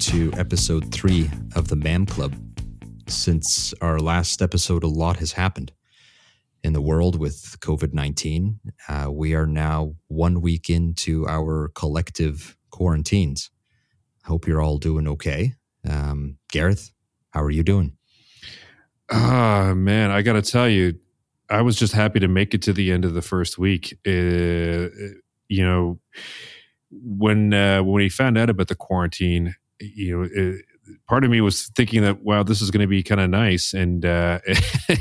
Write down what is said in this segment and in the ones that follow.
To episode three of the MAM Club. Since our last episode, a lot has happened in the world with COVID 19. Uh, we are now one week into our collective quarantines. I hope you're all doing okay. Um, Gareth, how are you doing? Ah, oh, man, I got to tell you, I was just happy to make it to the end of the first week. Uh, you know, when uh, when we found out about the quarantine, you know, it, part of me was thinking that wow, this is going to be kind of nice and uh,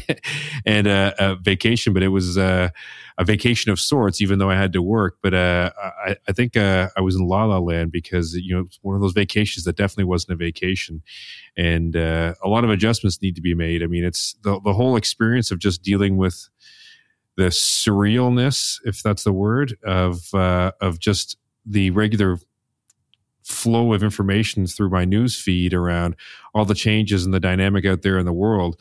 and uh, a vacation, but it was uh, a vacation of sorts, even though I had to work. But uh, I, I, think uh, I was in La La Land because you know it's one of those vacations that definitely wasn't a vacation, and uh, a lot of adjustments need to be made. I mean, it's the the whole experience of just dealing with the surrealness, if that's the word, of of just the regular flow of information through my news feed around all the changes and the dynamic out there in the world.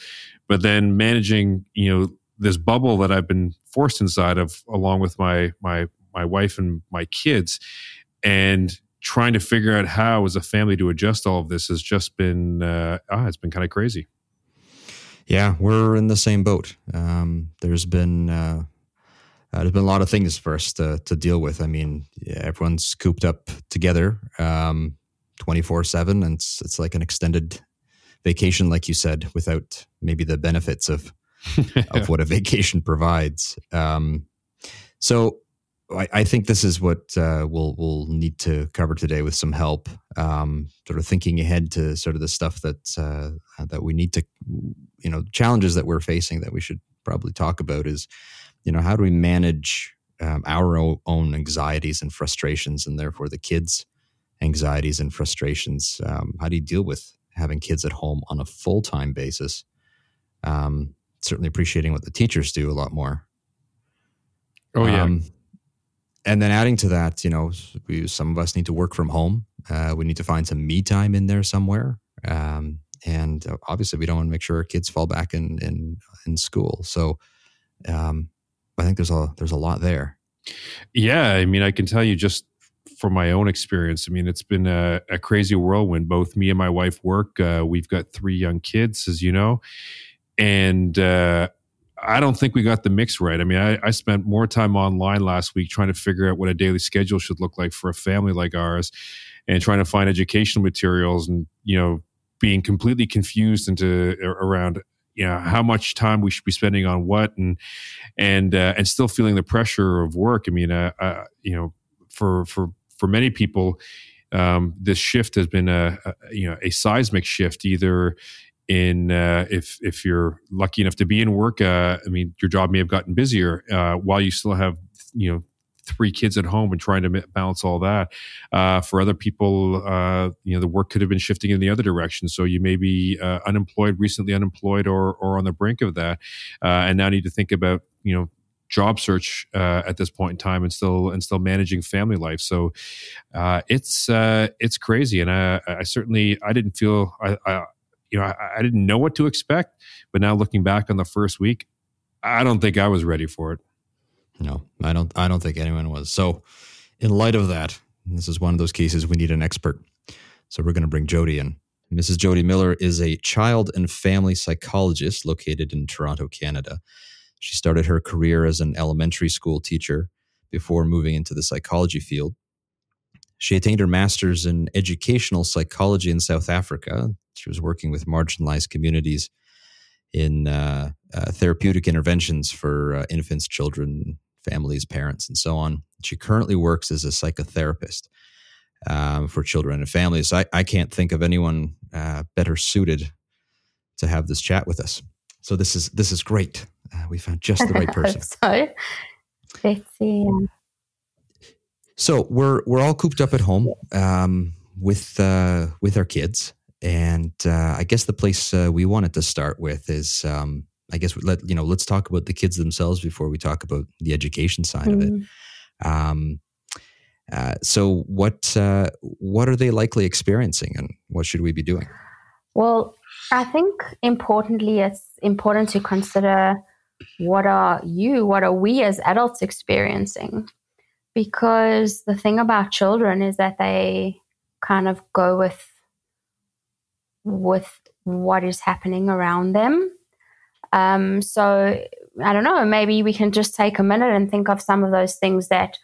But then managing you know this bubble that i've been forced inside of along with my my my wife and my kids and trying to figure out how as a family to adjust all of this has just been uh, ah, it's been kind of crazy. Yeah we're in the same boat. Um, there's been uh, uh, there's been a lot of things for us to, to deal with. I mean, yeah, everyone's cooped up together um, 24 um, 7, and it's, it's like an extended vacation, like you said, without maybe the benefits of, of what a vacation provides. Um, so I, I, think this is what uh, we'll, we'll need to cover today with some help, um, sort of thinking ahead to sort of the stuff that, uh, that we need to, you know, challenges that we're facing that we should probably talk about is you know, how do we manage um, our own anxieties and frustrations, and therefore the kids' anxieties and frustrations? Um, how do you deal with having kids at home on a full time basis? Um, certainly appreciating what the teachers do a lot more. Oh yeah. Um, and then adding to that, you know, we, some of us need to work from home. Uh, we need to find some me time in there somewhere. Um, and uh, obviously, we don't want to make sure our kids fall back in in, in school. So, um, I think there's a there's a lot there. Yeah, I mean, I can tell you just from my own experience. I mean, it's been a, a crazy whirlwind. Both me and my wife work. Uh, we've got three young kids, as you know, and uh, I don't think we got the mix right. I mean, I, I, spent more time online last week trying to figure out what a daily schedule should look like for a family like ours, and trying to find educational materials, and you know, being completely confused into around you know how much time we should be spending on what and and uh, and still feeling the pressure of work. I mean uh, uh, you know for for for many people um, this shift has been a, a, you know a seismic shift either in uh, if if you're lucky enough to be in work uh, i mean your job may have gotten busier uh, while you still have you know three kids at home and trying to balance all that. Uh, for other people, uh, you know, the work could have been shifting in the other direction. So you may be uh, unemployed, recently unemployed, or or on the brink of that, uh, and now need to think about you know job search uh, at this point in time and still and still managing family life. So uh, it's it's crazy, and I, I, certainly I didn't feel I, I you know I, I didn't know what to expect, but now looking back on the first week, I don't think I was ready for it. No, I don't. I don't think anyone was. So, in light of that, this is one of those cases we need an expert. So we're going to bring Jodi in. Mrs. Jodi Miller is a child and family psychologist located in Toronto, Canada. She started her career as an elementary school teacher before moving into the psychology field. She attained her master's in educational psychology in South Africa. She was working with marginalized communities in uh, uh, therapeutic interventions for uh, infants, children, families, parents, and so on. She currently works as a psychotherapist um, for children and families. I, I can't think of anyone uh, better suited to have this chat with us. So this is this is great. Uh, we found just the right person. so let's see. So we're we're all cooped up at home um, with uh, with our kids, and uh, I guess the place uh, we wanted to start with is um, I guess let you know let's talk about the kids themselves before we talk about the education side mm. of it. Mm-hmm. Um, uh, so what uh, what are they likely experiencing, and what should we be doing? Well, I think importantly, it's important to consider what are you, what are we as adults experiencing, because the thing about children is that they kind of go with with what is happening around them. Um, so I don't know, maybe we can just take a minute and think of some of those things that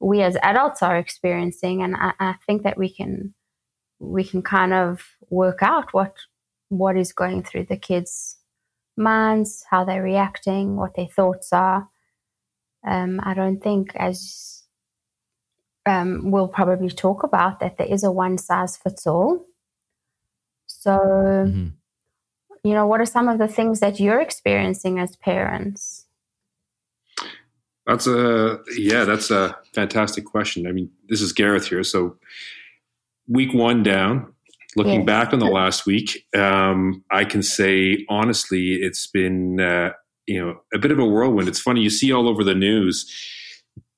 we as adults are experiencing, and I, I think that we can we can kind of work out what what is going through the kids' minds, how they're reacting, what their thoughts are. Um, I don't think, as um, we'll probably talk about, that there is a one size fits all. So, mm-hmm. you know, what are some of the things that you're experiencing as parents? That's a yeah, that's a fantastic question. I mean, this is Gareth here. So, week one down, looking yes. back on the last week, um, I can say honestly, it's been uh, you know a bit of a whirlwind. It's funny you see all over the news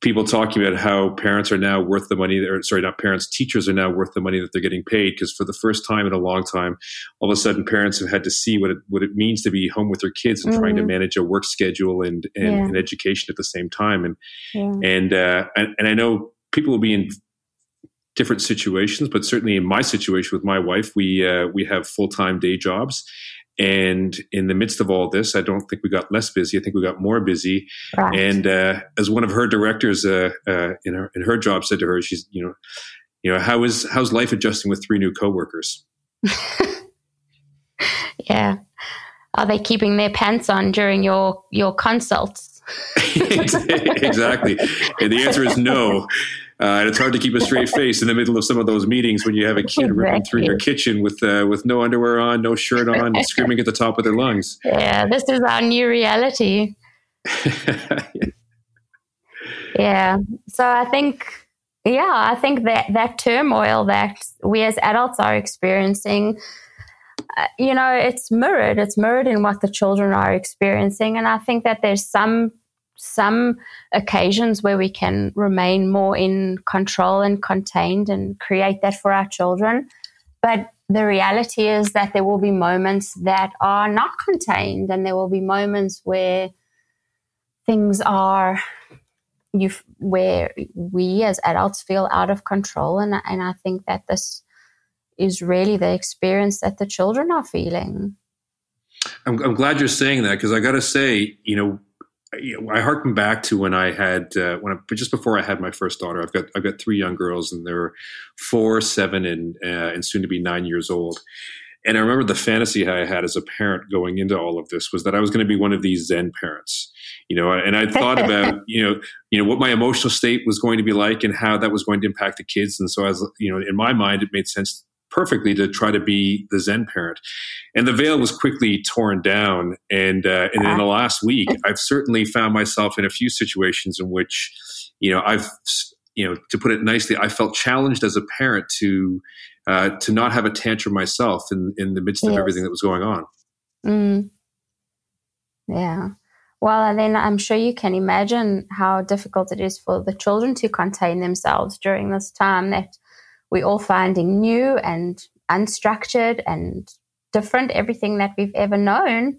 people talking about how parents are now worth the money or sorry not parents teachers are now worth the money that they're getting paid because for the first time in a long time all of a sudden parents have had to see what it, what it means to be home with their kids and mm-hmm. trying to mm-hmm. manage a work schedule and and, yeah. and education at the same time and yeah. and, uh, and and I know people will be in different situations but certainly in my situation with my wife we uh, we have full-time day jobs and in the midst of all this, I don't think we got less busy. I think we got more busy. Right. And uh, as one of her directors uh, uh, in her in her job said to her, she's you know, you know, how is how's life adjusting with three new coworkers? yeah, are they keeping their pants on during your your consults? exactly, and the answer is no. Uh, and it's hard to keep a straight face in the middle of some of those meetings when you have a kid exactly. ripping through your kitchen with uh, with no underwear on, no shirt on, screaming at the top of their lungs. Yeah, this is our new reality. yeah. yeah. So I think, yeah, I think that that turmoil that we as adults are experiencing. Uh, you know, it's mirrored. It's mirrored in what the children are experiencing, and I think that there's some some occasions where we can remain more in control and contained and create that for our children. But the reality is that there will be moments that are not contained, and there will be moments where things are you where we as adults feel out of control and and I think that this is really the experience that the children are feeling. I'm, I'm glad you're saying that because I got to say, you know, I harken back to when I had uh, when I, just before I had my first daughter. I've got I've got three young girls, and they're four, seven, and uh, and soon to be nine years old. And I remember the fantasy I had as a parent going into all of this was that I was going to be one of these Zen parents, you know. And I thought about you know you know what my emotional state was going to be like and how that was going to impact the kids. And so as you know, in my mind, it made sense perfectly to try to be the Zen parent. And the veil was quickly torn down. And, uh, and in the last week, I've certainly found myself in a few situations in which, you know, I've, you know, to put it nicely, I felt challenged as a parent to, uh, to not have a tantrum myself in, in the midst of yes. everything that was going on. Mm. Yeah. Well, and then I'm sure you can imagine how difficult it is for the children to contain themselves during this time that we're all finding new and unstructured and different. Everything that we've ever known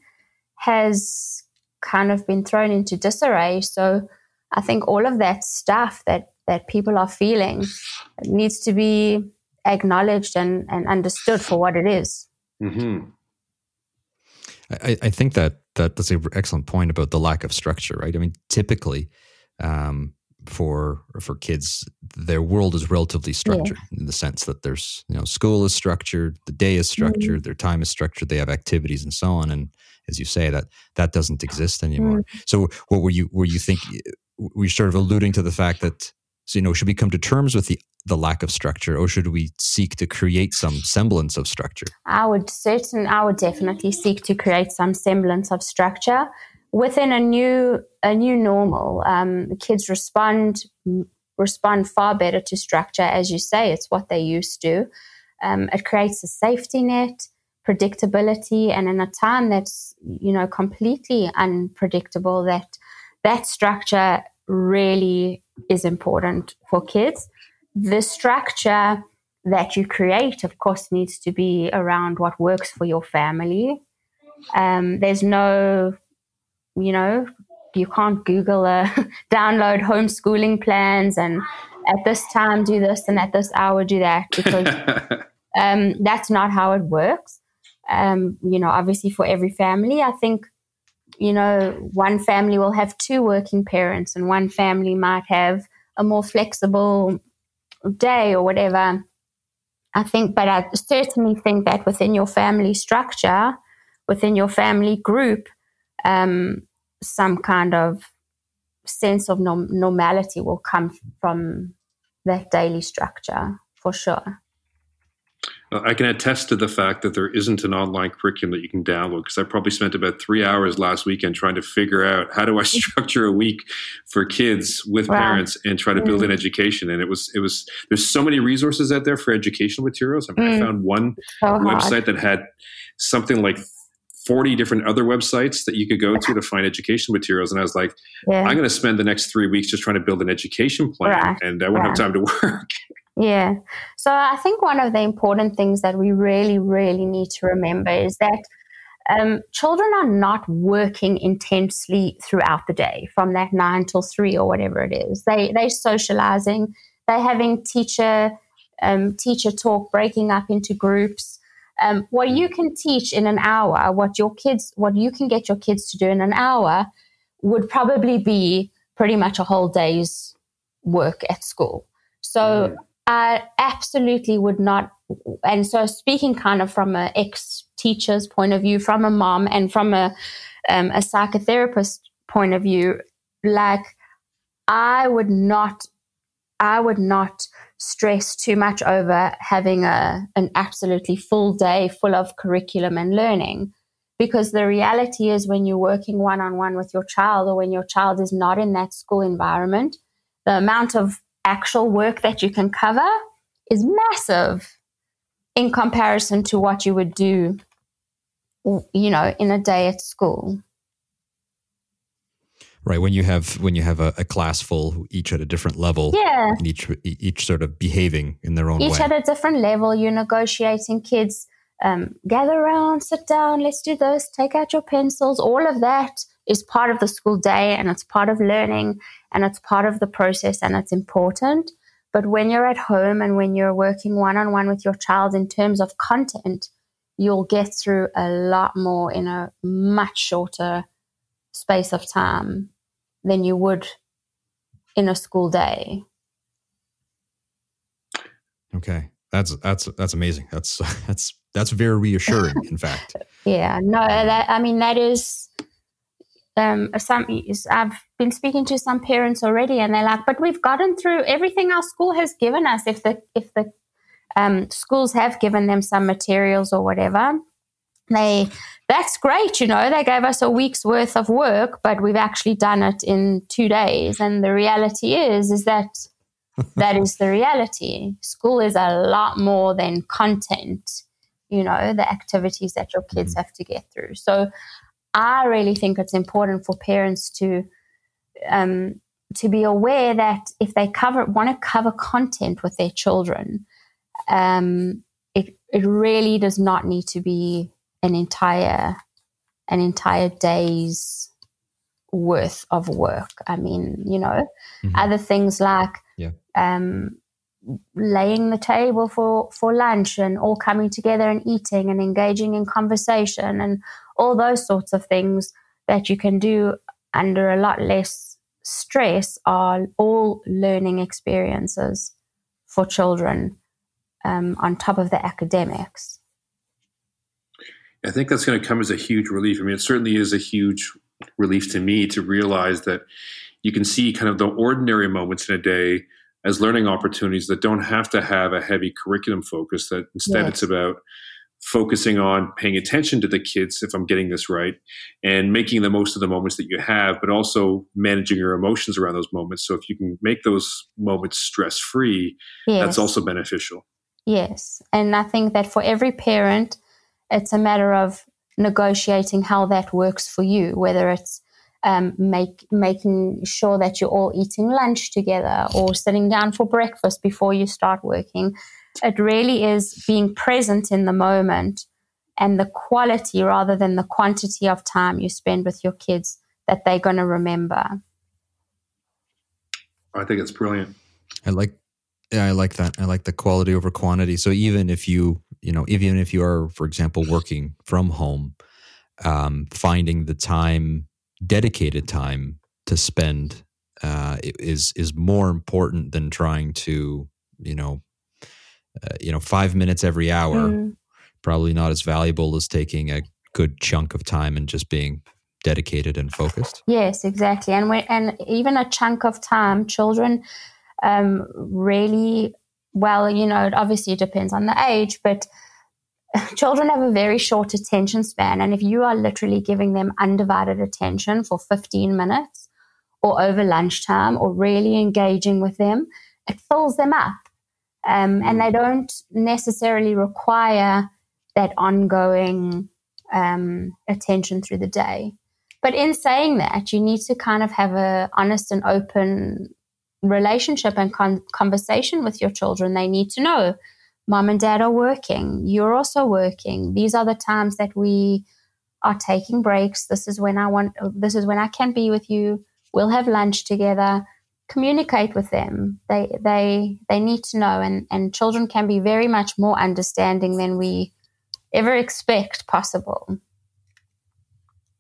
has kind of been thrown into disarray. So I think all of that stuff that that people are feeling needs to be acknowledged and, and understood for what it is. Mm-hmm. I, I think that, that that's an excellent point about the lack of structure, right? I mean, typically, um, for for kids their world is relatively structured yeah. in the sense that there's you know school is structured the day is structured mm-hmm. their time is structured they have activities and so on and as you say that that doesn't exist anymore mm-hmm. so what were you were you thinking were you sort of alluding to the fact that so you know should we come to terms with the the lack of structure or should we seek to create some semblance of structure i would certain i would definitely seek to create some semblance of structure within a new a new normal, um, kids respond respond far better to structure, as you say. It's what they used to. Um, it creates a safety net, predictability, and in a time that's you know completely unpredictable, that that structure really is important for kids. The structure that you create, of course, needs to be around what works for your family. Um, there's no you know, you can't Google a download homeschooling plans and at this time do this and at this hour do that because um, that's not how it works. Um, you know, obviously for every family, I think, you know, one family will have two working parents and one family might have a more flexible day or whatever. I think, but I certainly think that within your family structure, within your family group, um, some kind of sense of norm- normality will come from that daily structure for sure. I can attest to the fact that there isn't an online curriculum that you can download because I probably spent about three hours last weekend trying to figure out how do I structure a week for kids with wow. parents and try to build mm. an education. And it was it was there's so many resources out there for educational materials. I mean, mm. I found one so website that had something like 40 different other websites that you could go to to find education materials. And I was like, yeah. I'm going to spend the next three weeks just trying to build an education plan right. and I won't right. have time to work. Yeah. So I think one of the important things that we really, really need to remember is that um, children are not working intensely throughout the day from that nine till three or whatever it is. They, they're socializing, they're having teacher, um, teacher talk, breaking up into groups um, what you can teach in an hour, what your kids, what you can get your kids to do in an hour, would probably be pretty much a whole day's work at school. So mm. I absolutely would not. And so, speaking kind of from an ex teacher's point of view, from a mom, and from a um, a psychotherapist point of view, like I would not, I would not stress too much over having a, an absolutely full day full of curriculum and learning. Because the reality is, when you're working one on one with your child, or when your child is not in that school environment, the amount of actual work that you can cover is massive in comparison to what you would do, you know, in a day at school right? When you have when you have a, a, class full each at a different level yeah. each each sort of behaving in their own each way. at a different level you're negotiating kids um, gather around sit down let's do this take out your pencils. All of that is part of the school day and it's part of learning and it's part of the process and it's important. But when you're at home and when you're working one-on-one with your child in terms of content you'll get through a lot more in a much shorter space of time than you would in a school day. Okay. That's that's that's amazing. That's that's that's very reassuring in fact. Yeah. No, that I mean that is um, some I've been speaking to some parents already, and they're like, "But we've gotten through everything our school has given us. If the if the um, schools have given them some materials or whatever, they that's great. You know, they gave us a week's worth of work, but we've actually done it in two days. And the reality is, is that that is the reality. School is a lot more than content, you know, the activities that your kids mm-hmm. have to get through. So I really think it's important for parents to, um, to be aware that if they cover want to cover content with their children, um, it it really does not need to be an entire an entire day's worth of work. I mean, you know, mm-hmm. other things like yeah. um, laying the table for, for lunch and all coming together and eating and engaging in conversation and all those sorts of things that you can do under a lot less stress are all learning experiences for children um, on top of the academics. I think that's going to come as a huge relief. I mean, it certainly is a huge relief to me to realize that you can see kind of the ordinary moments in a day as learning opportunities that don't have to have a heavy curriculum focus, that instead yes. it's about focusing on paying attention to the kids, if I'm getting this right, and making the most of the moments that you have, but also managing your emotions around those moments. So if you can make those moments stress free, yes. that's also beneficial. Yes. And I think that for every parent, it's a matter of negotiating how that works for you, whether it's um, make, making sure that you're all eating lunch together or sitting down for breakfast before you start working. It really is being present in the moment and the quality rather than the quantity of time you spend with your kids that they're going to remember. I think it's brilliant. I like yeah, I like that. I like the quality over quantity. So even if you, you know, even if you are, for example, working from home, um, finding the time, dedicated time to spend, uh, is is more important than trying to, you know, uh, you know, five minutes every hour. Mm. Probably not as valuable as taking a good chunk of time and just being dedicated and focused. Yes, exactly. And when, and even a chunk of time, children um, really well, you know, it obviously it depends on the age, but children have a very short attention span. And if you are literally giving them undivided attention for 15 minutes or over lunchtime or really engaging with them, it fills them up. Um, and they don't necessarily require that ongoing um, attention through the day. But in saying that, you need to kind of have a honest and open relationship and con- conversation with your children. They need to know mom and dad are working. You're also working. These are the times that we are taking breaks. This is when I want, this is when I can be with you. We'll have lunch together. Communicate with them. They, they, they need to know. And, and children can be very much more understanding than we ever expect possible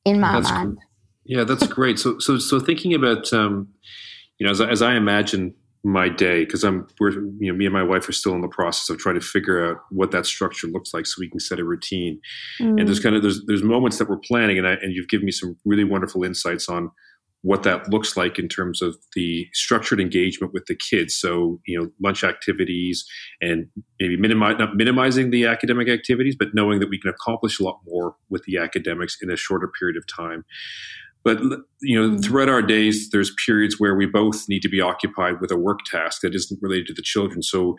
in my that's, mind. Yeah, that's great. So, so, so thinking about, um, you know, as, as I imagine my day, because I'm, we're, you know, me and my wife are still in the process of trying to figure out what that structure looks like, so we can set a routine. Mm. And there's kind of there's there's moments that we're planning, and I, and you've given me some really wonderful insights on what that looks like in terms of the structured engagement with the kids. So, you know, lunch activities and maybe minimize, not minimizing the academic activities, but knowing that we can accomplish a lot more with the academics in a shorter period of time. But you know, mm-hmm. throughout our days, there's periods where we both need to be occupied with a work task that isn't related to the children. So,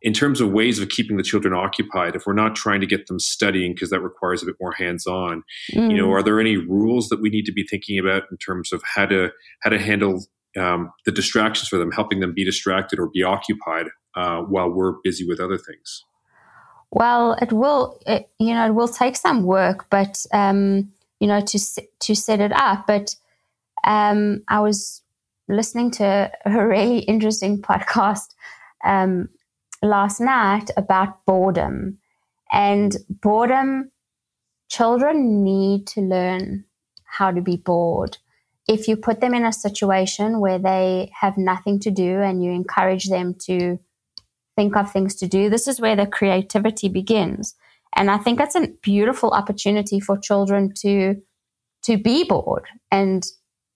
in terms of ways of keeping the children occupied, if we're not trying to get them studying because that requires a bit more hands-on, mm. you know, mm. are there any rules that we need to be thinking about in terms of how to how to handle um, the distractions for them, helping them be distracted or be occupied uh, while we're busy with other things? Well, it will, it, you know, it will take some work, but um, you know, to to set it up. But um, I was listening to a really interesting podcast um, last night about boredom, and boredom. Children need to learn how to be bored. If you put them in a situation where they have nothing to do and you encourage them to think of things to do, this is where the creativity begins. And I think that's a beautiful opportunity for children to to be bored and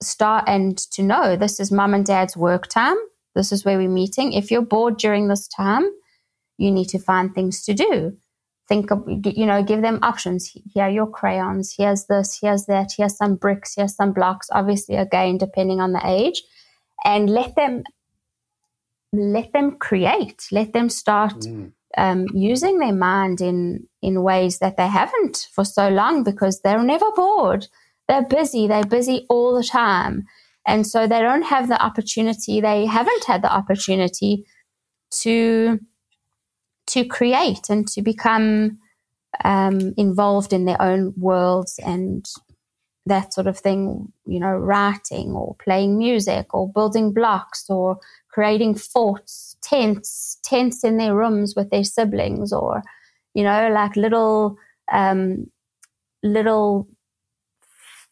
start and to know this is mom and dad's work time. This is where we're meeting. If you're bored during this time, you need to find things to do. Think of, you know, give them options. Here are your crayons. Here's this. Here's that. Here's some bricks. Here's some blocks. Obviously, again, depending on the age, and let them let them create. Let them start. Mm um, using their mind in in ways that they haven't for so long because they're never bored. They're busy. They're busy all the time, and so they don't have the opportunity. They haven't had the opportunity to to create and to become um, involved in their own worlds and that sort of thing. You know, writing or playing music or building blocks or creating forts, tents, tents in their rooms with their siblings, or you know, like little um, little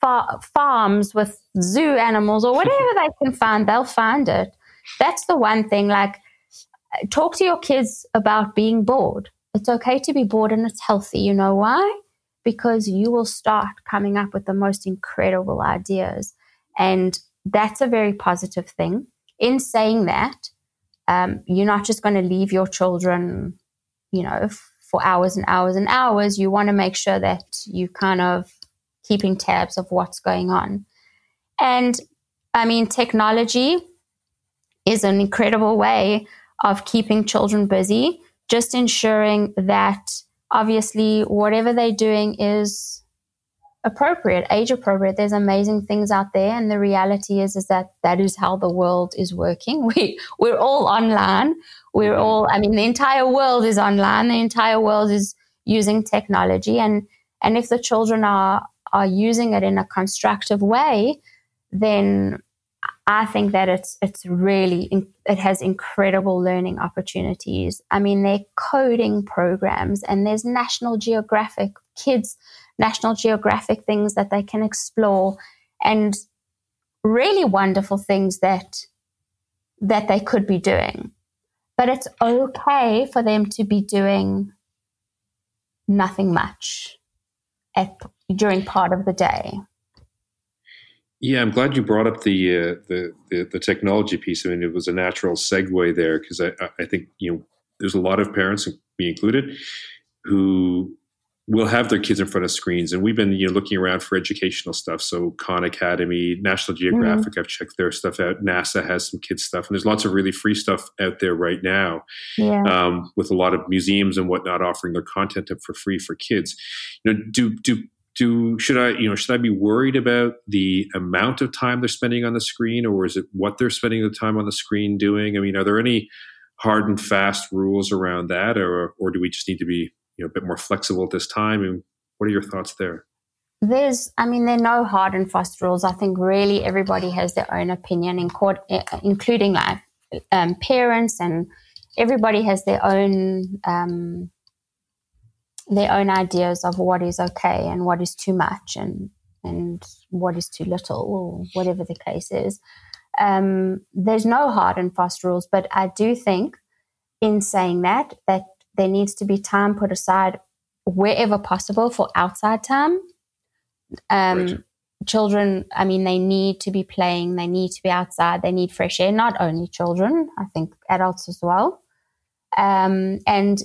far- farms with zoo animals or whatever they can find, they'll find it. That's the one thing. Like, talk to your kids about being bored. It's okay to be bored and it's healthy. You know why? Because you will start coming up with the most incredible ideas. And that's a very positive thing in saying that, um, you're not just going to leave your children, you know, for hours and hours and hours. You want to make sure that you kind of keeping tabs of what's going on. And I mean, technology is an incredible way of keeping children busy, just ensuring that obviously whatever they're doing is appropriate, age appropriate. There's amazing things out there, and the reality is is that that is how the world is working. We we're all online. We're mm-hmm. all. I mean, the entire world is online. The entire world is using technology, and and if the children are are using it in a constructive way, then I think that it's it's really it has incredible learning opportunities. I mean, they're coding programs, and there's National Geographic kids, National Geographic things that they can explore, and really wonderful things that that they could be doing. But it's okay for them to be doing nothing much at during part of the day. Yeah, I'm glad you brought up the, uh, the, the the technology piece. I mean, it was a natural segue there because I I think you know there's a lot of parents, me included, who will have their kids in front of screens, and we've been you know looking around for educational stuff. So Khan Academy, National Geographic, mm-hmm. I've checked their stuff out. NASA has some kids stuff, and there's lots of really free stuff out there right now. Yeah. Um, with a lot of museums and whatnot offering their content up for free for kids. You know, do do do should I you know should I be worried about the amount of time they're spending on the screen, or is it what they're spending the time on the screen doing? I mean, are there any hard and fast rules around that, or or do we just need to be you know a bit more flexible at this time? And what are your thoughts there? There's, I mean, there are no hard and fast rules. I think really everybody has their own opinion, in court, eh, including like um, parents and everybody has their own um, their own ideas of what is okay and what is too much and and what is too little or whatever the case is. Um, there's no hard and fast rules, but I do think in saying that that there needs to be time put aside wherever possible for outside time. Um, right. Children, I mean, they need to be playing, they need to be outside, they need fresh air. Not only children, I think adults as well. Um, and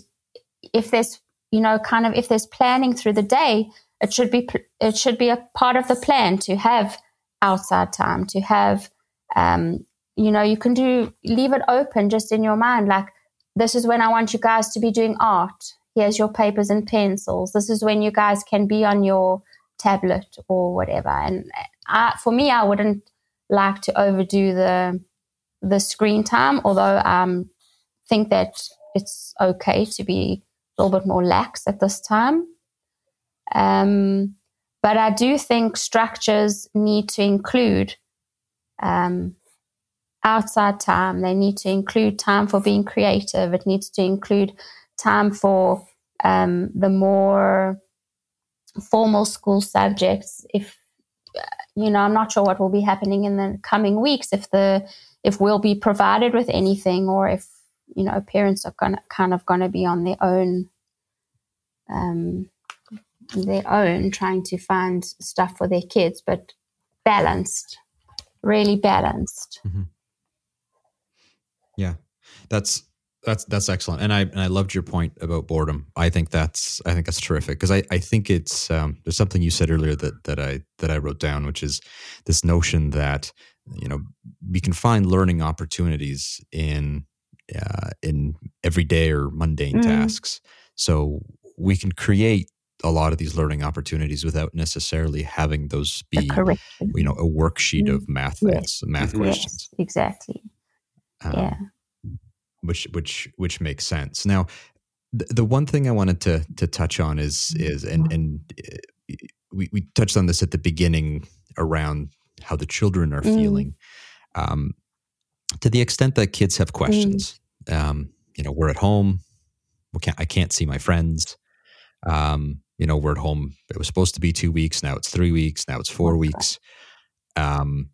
if there's you know, kind of if there's planning through the day, it should be it should be a part of the plan to have outside time, to have, um, you know, you can do leave it open just in your mind, like this is when I want you guys to be doing art. Here's your papers and pencils. This is when you guys can be on your tablet or whatever. And I, for me, I wouldn't like to overdo the the screen time, although I um, think that it's okay to be a little bit more lax at this time. Um, but I do think structures need to include um, outside time. They need to include time for being creative. It needs to include time for um, the more formal school subjects. If you know, I'm not sure what will be happening in the coming weeks. If the if we'll be provided with anything, or if you know parents are gonna kind of going to be on their own um, their own trying to find stuff for their kids but balanced really balanced mm-hmm. Yeah that's that's that's excellent and i and i loved your point about boredom i think that's i think that's terrific because i i think it's um, there's something you said earlier that that i that i wrote down which is this notion that you know we can find learning opportunities in uh, in everyday or mundane mm. tasks. So we can create a lot of these learning opportunities without necessarily having those be you know a worksheet of math yes. math mm-hmm. questions. Exactly. Um, yeah. Which which which makes sense. Now, the, the one thing I wanted to to touch on is is and and uh, we we touched on this at the beginning around how the children are mm. feeling. Um, to the extent that kids have questions, mm. um, you know, we're at home. We can't, I can't see my friends. Um, you know, we're at home. It was supposed to be two weeks. Now it's three weeks. Now it's four weeks. Um,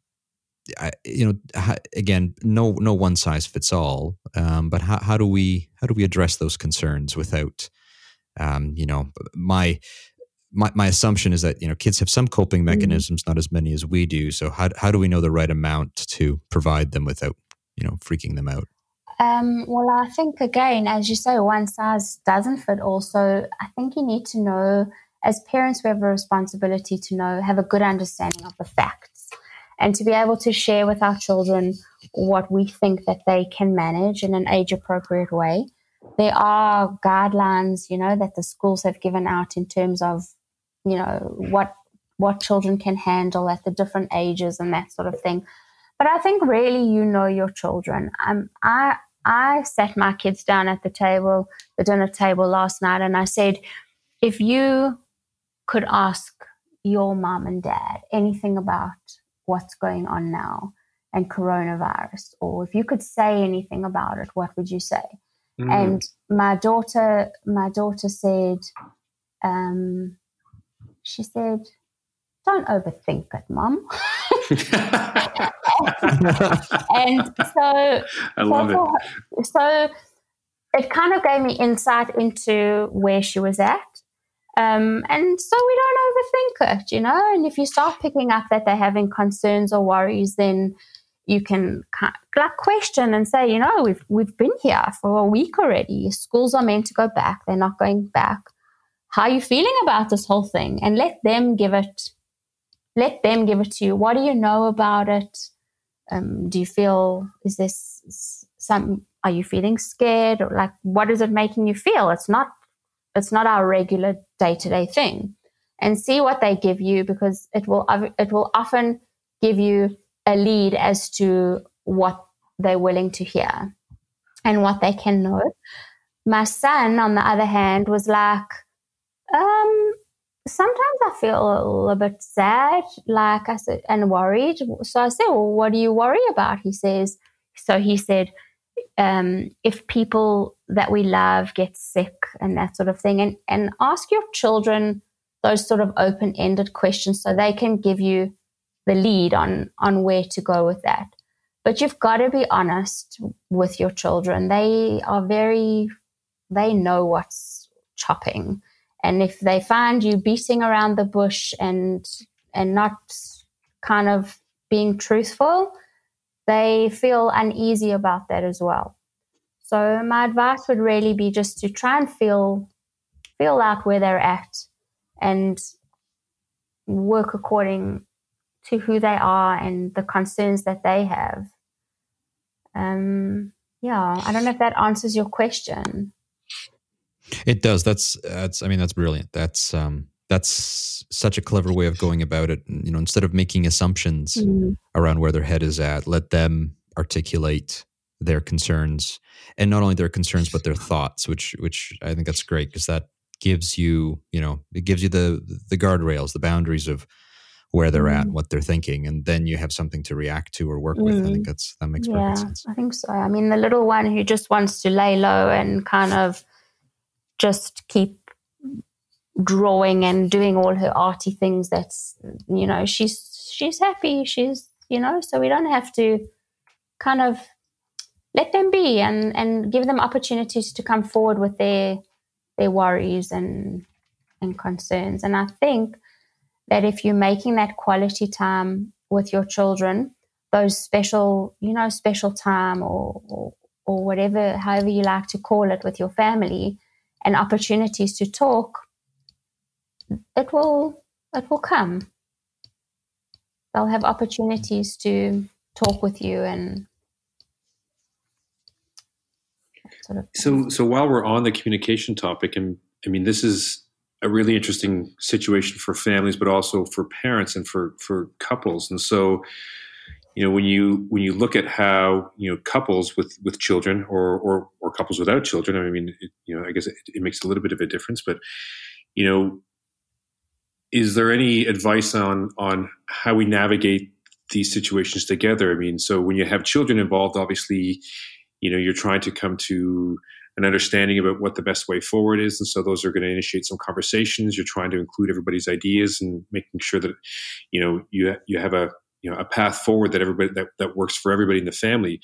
I, you know, again, no, no one size fits all. Um, but how, how do we, how do we address those concerns without, um, you know, my, my, my assumption is that you know kids have some coping mm-hmm. mechanisms, mm-hmm. not as many as we do. So how how do we know the right amount to provide them without you know freaking them out? Um, well, I think again, as you say, one size doesn't fit all. So I think you need to know, as parents, we have a responsibility to know, have a good understanding of the facts, and to be able to share with our children what we think that they can manage in an age appropriate way. There are guidelines, you know, that the schools have given out in terms of, you know, what what children can handle at the different ages and that sort of thing. But I think really you know your children. Um, I I sat my kids down at the table, the dinner table last night, and I said, if you could ask your mom and dad anything about what's going on now, and coronavirus? Or if you could say anything about it, what would you say? Mm. And my daughter, my daughter said, um, she said, don't overthink it, mum. and so, I love so, it. So it kind of gave me insight into where she was at. Um, and so we don't overthink it, you know. And if you start picking up that they're having concerns or worries, then you can like question and say, you know, we've we've been here for a week already. Schools are meant to go back; they're not going back. How are you feeling about this whole thing? And let them give it. Let them give it to you. What do you know about it? Um, do you feel is this some? Are you feeling scared or like what is it making you feel? It's not. It's not our regular day to day thing. And see what they give you because it will it will often give you a lead as to what they're willing to hear and what they can know. My son, on the other hand, was like, um, sometimes I feel a little bit sad, like I said, and worried. So I said, Well, what do you worry about? He says, So he said, um, if people that we love get sick and that sort of thing, and, and ask your children those sort of open ended questions so they can give you the lead on on where to go with that. But you've got to be honest with your children. They are very they know what's chopping. And if they find you beating around the bush and and not kind of being truthful, they feel uneasy about that as well. So my advice would really be just to try and feel feel out where they're at and work according to who they are and the concerns that they have. Um, yeah, I don't know if that answers your question. It does. That's that's. I mean, that's brilliant. That's um, that's such a clever way of going about it. You know, instead of making assumptions mm. around where their head is at, let them articulate their concerns, and not only their concerns but their thoughts. Which which I think that's great because that gives you you know it gives you the the guardrails, the boundaries of where they're mm. at, what they're thinking, and then you have something to react to or work mm. with. I think mm. that's that makes yeah, perfect sense. I think so. I mean, the little one who just wants to lay low and kind of just keep drawing and doing all her arty things. That's you know, she's she's happy. She's you know, so we don't have to kind of let them be and and give them opportunities to come forward with their their worries and and concerns. And I think that if you're making that quality time with your children, those special, you know, special time or, or, or whatever, however you like to call it with your family and opportunities to talk, it will, it will come. They'll have opportunities to talk with you and sort of so so while we're on the communication topic and i mean this is a really interesting situation for families, but also for parents and for for couples. And so, you know, when you when you look at how you know couples with with children or or, or couples without children, I mean, it, you know, I guess it, it makes a little bit of a difference. But you know, is there any advice on on how we navigate these situations together? I mean, so when you have children involved, obviously, you know, you're trying to come to an understanding about what the best way forward is. And so those are going to initiate some conversations. You're trying to include everybody's ideas and making sure that, you know, you, you have a, you know, a path forward that everybody, that, that works for everybody in the family.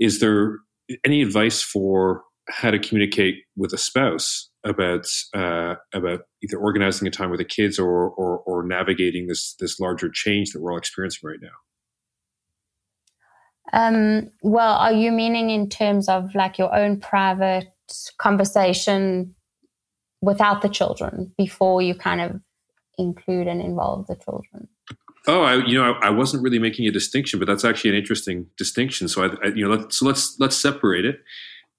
Is there any advice for how to communicate with a spouse about, uh, about either organizing a time with the kids or, or, or navigating this, this larger change that we're all experiencing right now? Um, well, are you meaning in terms of like your own private conversation without the children before you kind of include and involve the children? Oh, I, you know, I, I, wasn't really making a distinction, but that's actually an interesting distinction. So, I, I you know, let, so let's let's separate it.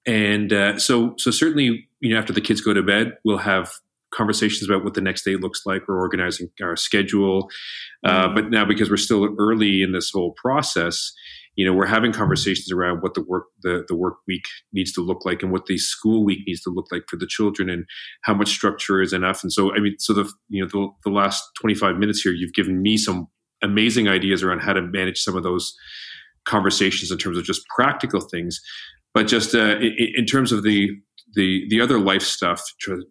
And uh, so, so certainly, you know, after the kids go to bed, we'll have conversations about what the next day looks like. We're organizing our schedule, uh, mm-hmm. but now because we're still early in this whole process, you know we're having conversations around what the work the, the work week needs to look like and what the school week needs to look like for the children and how much structure is enough and so i mean so the you know the, the last 25 minutes here you've given me some amazing ideas around how to manage some of those conversations in terms of just practical things, but just uh, in, terms of the the the other life stuff,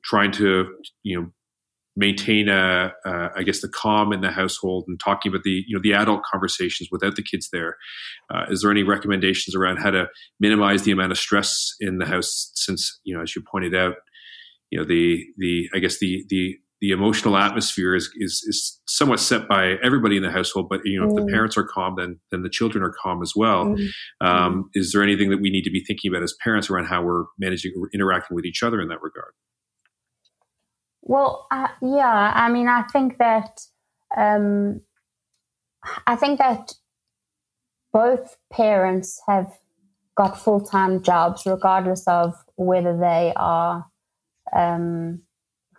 trying to you know maintain a, uh, I guess the calm in the household and talking about the you know the adult conversations without the kids there. Uh, is there any recommendations around how to minimize the amount of stress in the house? Since you know, as you pointed out, you know the the I guess the the the emotional atmosphere is, is is somewhat set by everybody in the household. But you know, mm. if the mm. parents are calm, then then the children are calm as well. Mm. Um, is there anything that we need to be thinking about as parents around how we're managing or interacting with each other in that regard? Well, uh, yeah, I mean, I think that um, I think that both parents have got full time jobs, regardless of whether they are um,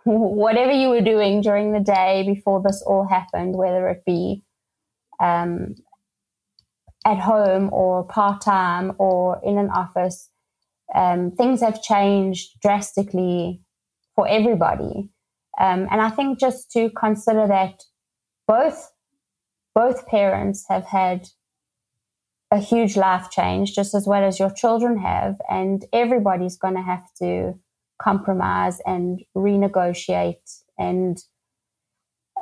whatever you were doing during the day before this all happened, whether it be um, at home or part time or in an office. Um, things have changed drastically for everybody. Um, and I think just to consider that both both parents have had a huge life change, just as well as your children have, and everybody's going to have to compromise and renegotiate and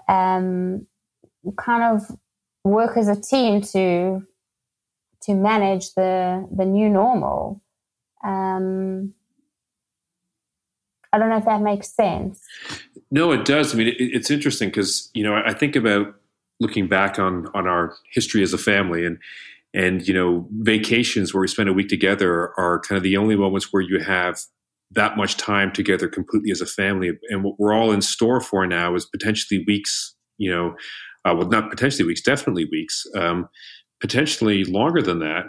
um, kind of work as a team to to manage the the new normal. Um, I don't know if that makes sense. No, it does. I mean, it, it's interesting because you know I think about looking back on on our history as a family and and you know vacations where we spend a week together are kind of the only moments where you have that much time together completely as a family. And what we're all in store for now is potentially weeks you know uh, well not potentially weeks definitely weeks um, potentially longer than that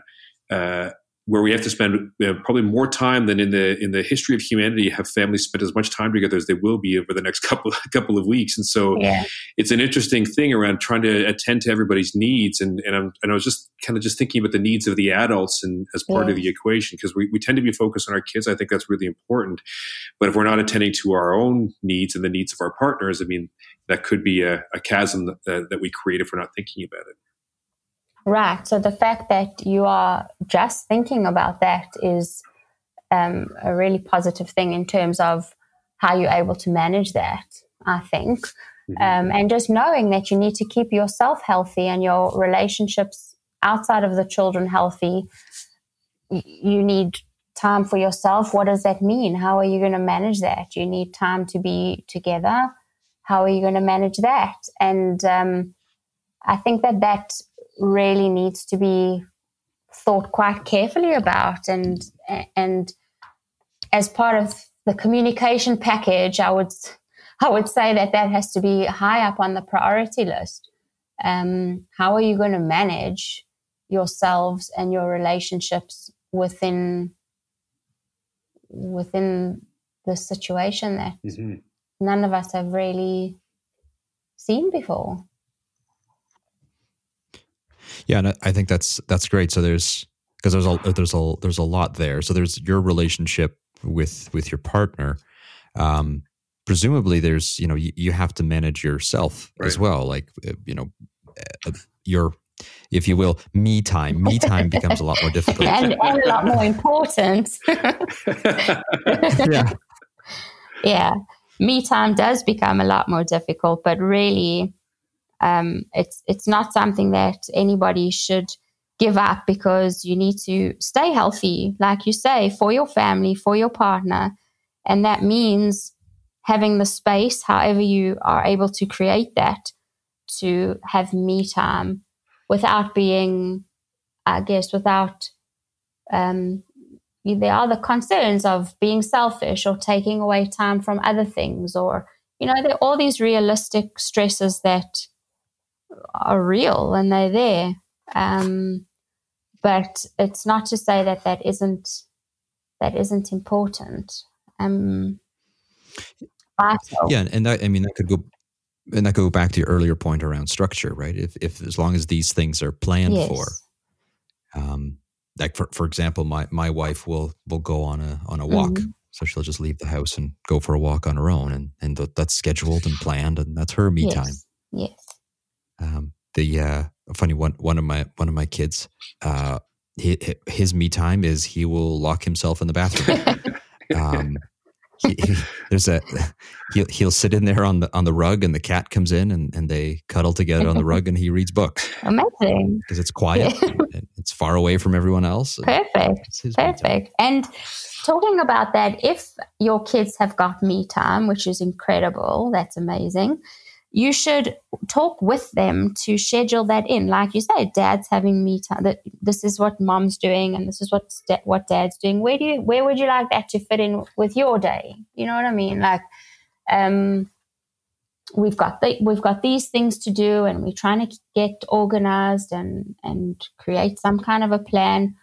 uh, where we have to spend you know, probably more time than in the in the history of humanity have families spent as much time together as they will be over the next couple couple of weeks. And so yeah. it's an interesting thing around trying to attend to everybody's needs. And and, I'm, and I was just kind of just thinking about the needs of the adults and as part yeah. of the equation because we, we tend to be focused on our kids. I think that's really important. But if we're not attending to our own needs and the needs of our partners I mean that could be a, a chasm that, that we create if we're not thinking about it Right. So the fact that you are just thinking about that is um, a really positive thing in terms of how you're able to manage that, I think. Mm-hmm. Um, and just knowing that you need to keep yourself healthy and your relationships outside of the children healthy. You need time for yourself. What does that mean? How are you going to manage that? You need time to be together. How are you going to manage that? And um, I think that that really needs to be thought quite carefully about. And and as part of the communication package i would i would say that that has to be high up on the priority list. Um, how are you going to manage yourselves and your relationships within within the situation that mm-hmm. none of us have really seen before yeah, and I think that's that's great. So there's because there's a there's a there's a lot there. So there's your relationship with with your partner. Um, presumably, there's you know you, you have to manage yourself right. as well. Like uh, you know uh, your if you will, me time. Me time becomes a lot more difficult and, and a lot more important. yeah. Yeah. Me time does become a lot more difficult, but really, um, it's it's not something that anybody should give up because you need to stay healthy, like you say, for your family, for your partner, and that means having the space, however you are able to create that, to have me time without being, I guess, without um, there are the concerns of being selfish or taking away time from other things or you know there are all these realistic stresses that are real and they're there. Um, but it's not to say that that isn't that isn't important. Um, Yeah, and that, I mean that could go and that go back to your earlier point around structure, right? If if as long as these things are planned yes. for, um, like for for example, my my wife will will go on a on a walk. Mm-hmm. So she'll just leave the house and go for a walk on her own, and and that's scheduled and planned, and that's her me yes. time. Yes. Um, the uh, funny one. One of my one of my kids, uh, his, his me time is he will lock himself in the bathroom. um, he, he, there's a he'll he'll sit in there on the on the rug and the cat comes in and, and they cuddle together on the rug and he reads books. Amazing. Because it's quiet. it's far away from everyone else. Perfect. Perfect. And talking about that, if your kids have got me time, which is incredible, that's amazing you should talk with them to schedule that in. Like you say, dad's having me time. This is what mom's doing, and this is what what dad's doing. Where do you where would you like that to fit in with your day? You know what I mean? Like, um, we've got the, we've got these things to do, and we're trying to get organized and and create some kind of a plan.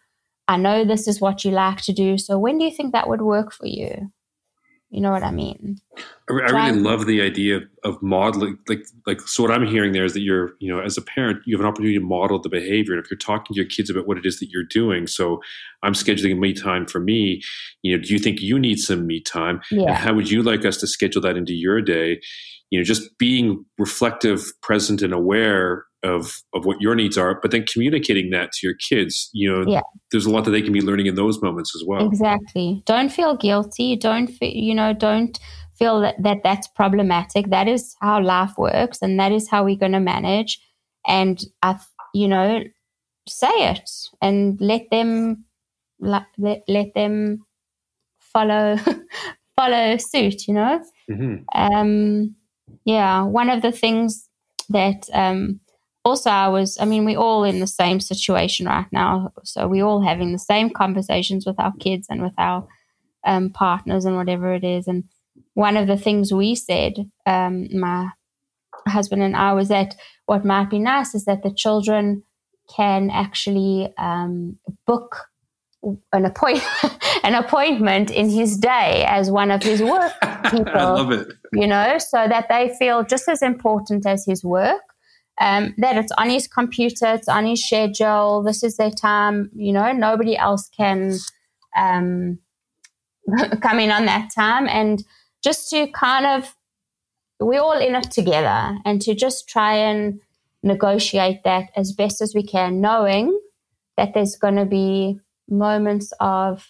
I know this is what you like to do. So when do you think that would work for you? You know what I mean? I, I really love the idea of modeling. Like, like, so what I'm hearing there is that you're, you know, as a parent, you have an opportunity to model the behavior. And if you're talking to your kids about what it is that you're doing, so I'm scheduling me time for me. You know, do you think you need some me time? Yeah. And how would you like us to schedule that into your day? You know, just being reflective, present, and aware of of what your needs are, but then communicating that to your kids. You know, yeah. there's a lot that they can be learning in those moments as well. Exactly. Don't feel guilty. Don't feel, you know, don't feel that, that that's problematic. That is how life works, and that is how we're going to manage. And I, you know, say it and let them let, let them follow follow suit. You know. Mm-hmm. Um, yeah, one of the things that um, also I was I mean we're all in the same situation right now so we're all having the same conversations with our kids and with our um, partners and whatever it is and one of the things we said um, my husband and I was that what might be nice is that the children can actually um, book an appoint an appointment in his day as one of his work people. I love it. You know, so that they feel just as important as his work um, that it's on his computer, it's on his schedule. This is their time. You know, nobody else can um, come in on that time, and just to kind of we're all in it together, and to just try and negotiate that as best as we can, knowing that there's going to be moments of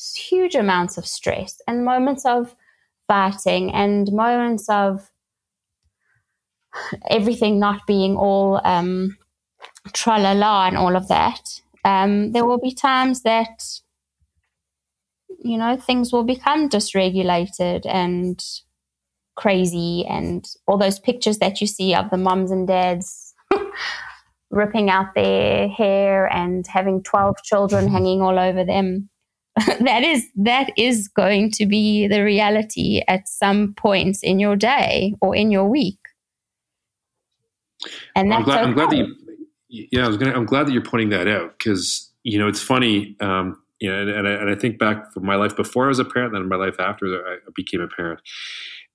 huge amounts of stress and moments of fighting and moments of everything not being all um, tra la la and all of that, um, there will be times that, you know, things will become dysregulated and crazy. And all those pictures that you see of the moms and dads ripping out their hair and having 12 children hanging all over them. that is that is going to be the reality at some points in your day or in your week and I'm glad, okay. I'm glad that you, yeah, I was gonna, I'm glad that you're pointing that out because you know it's funny, um, you know, and, and, I, and I think back from my life before I was a parent, then my life after I became a parent,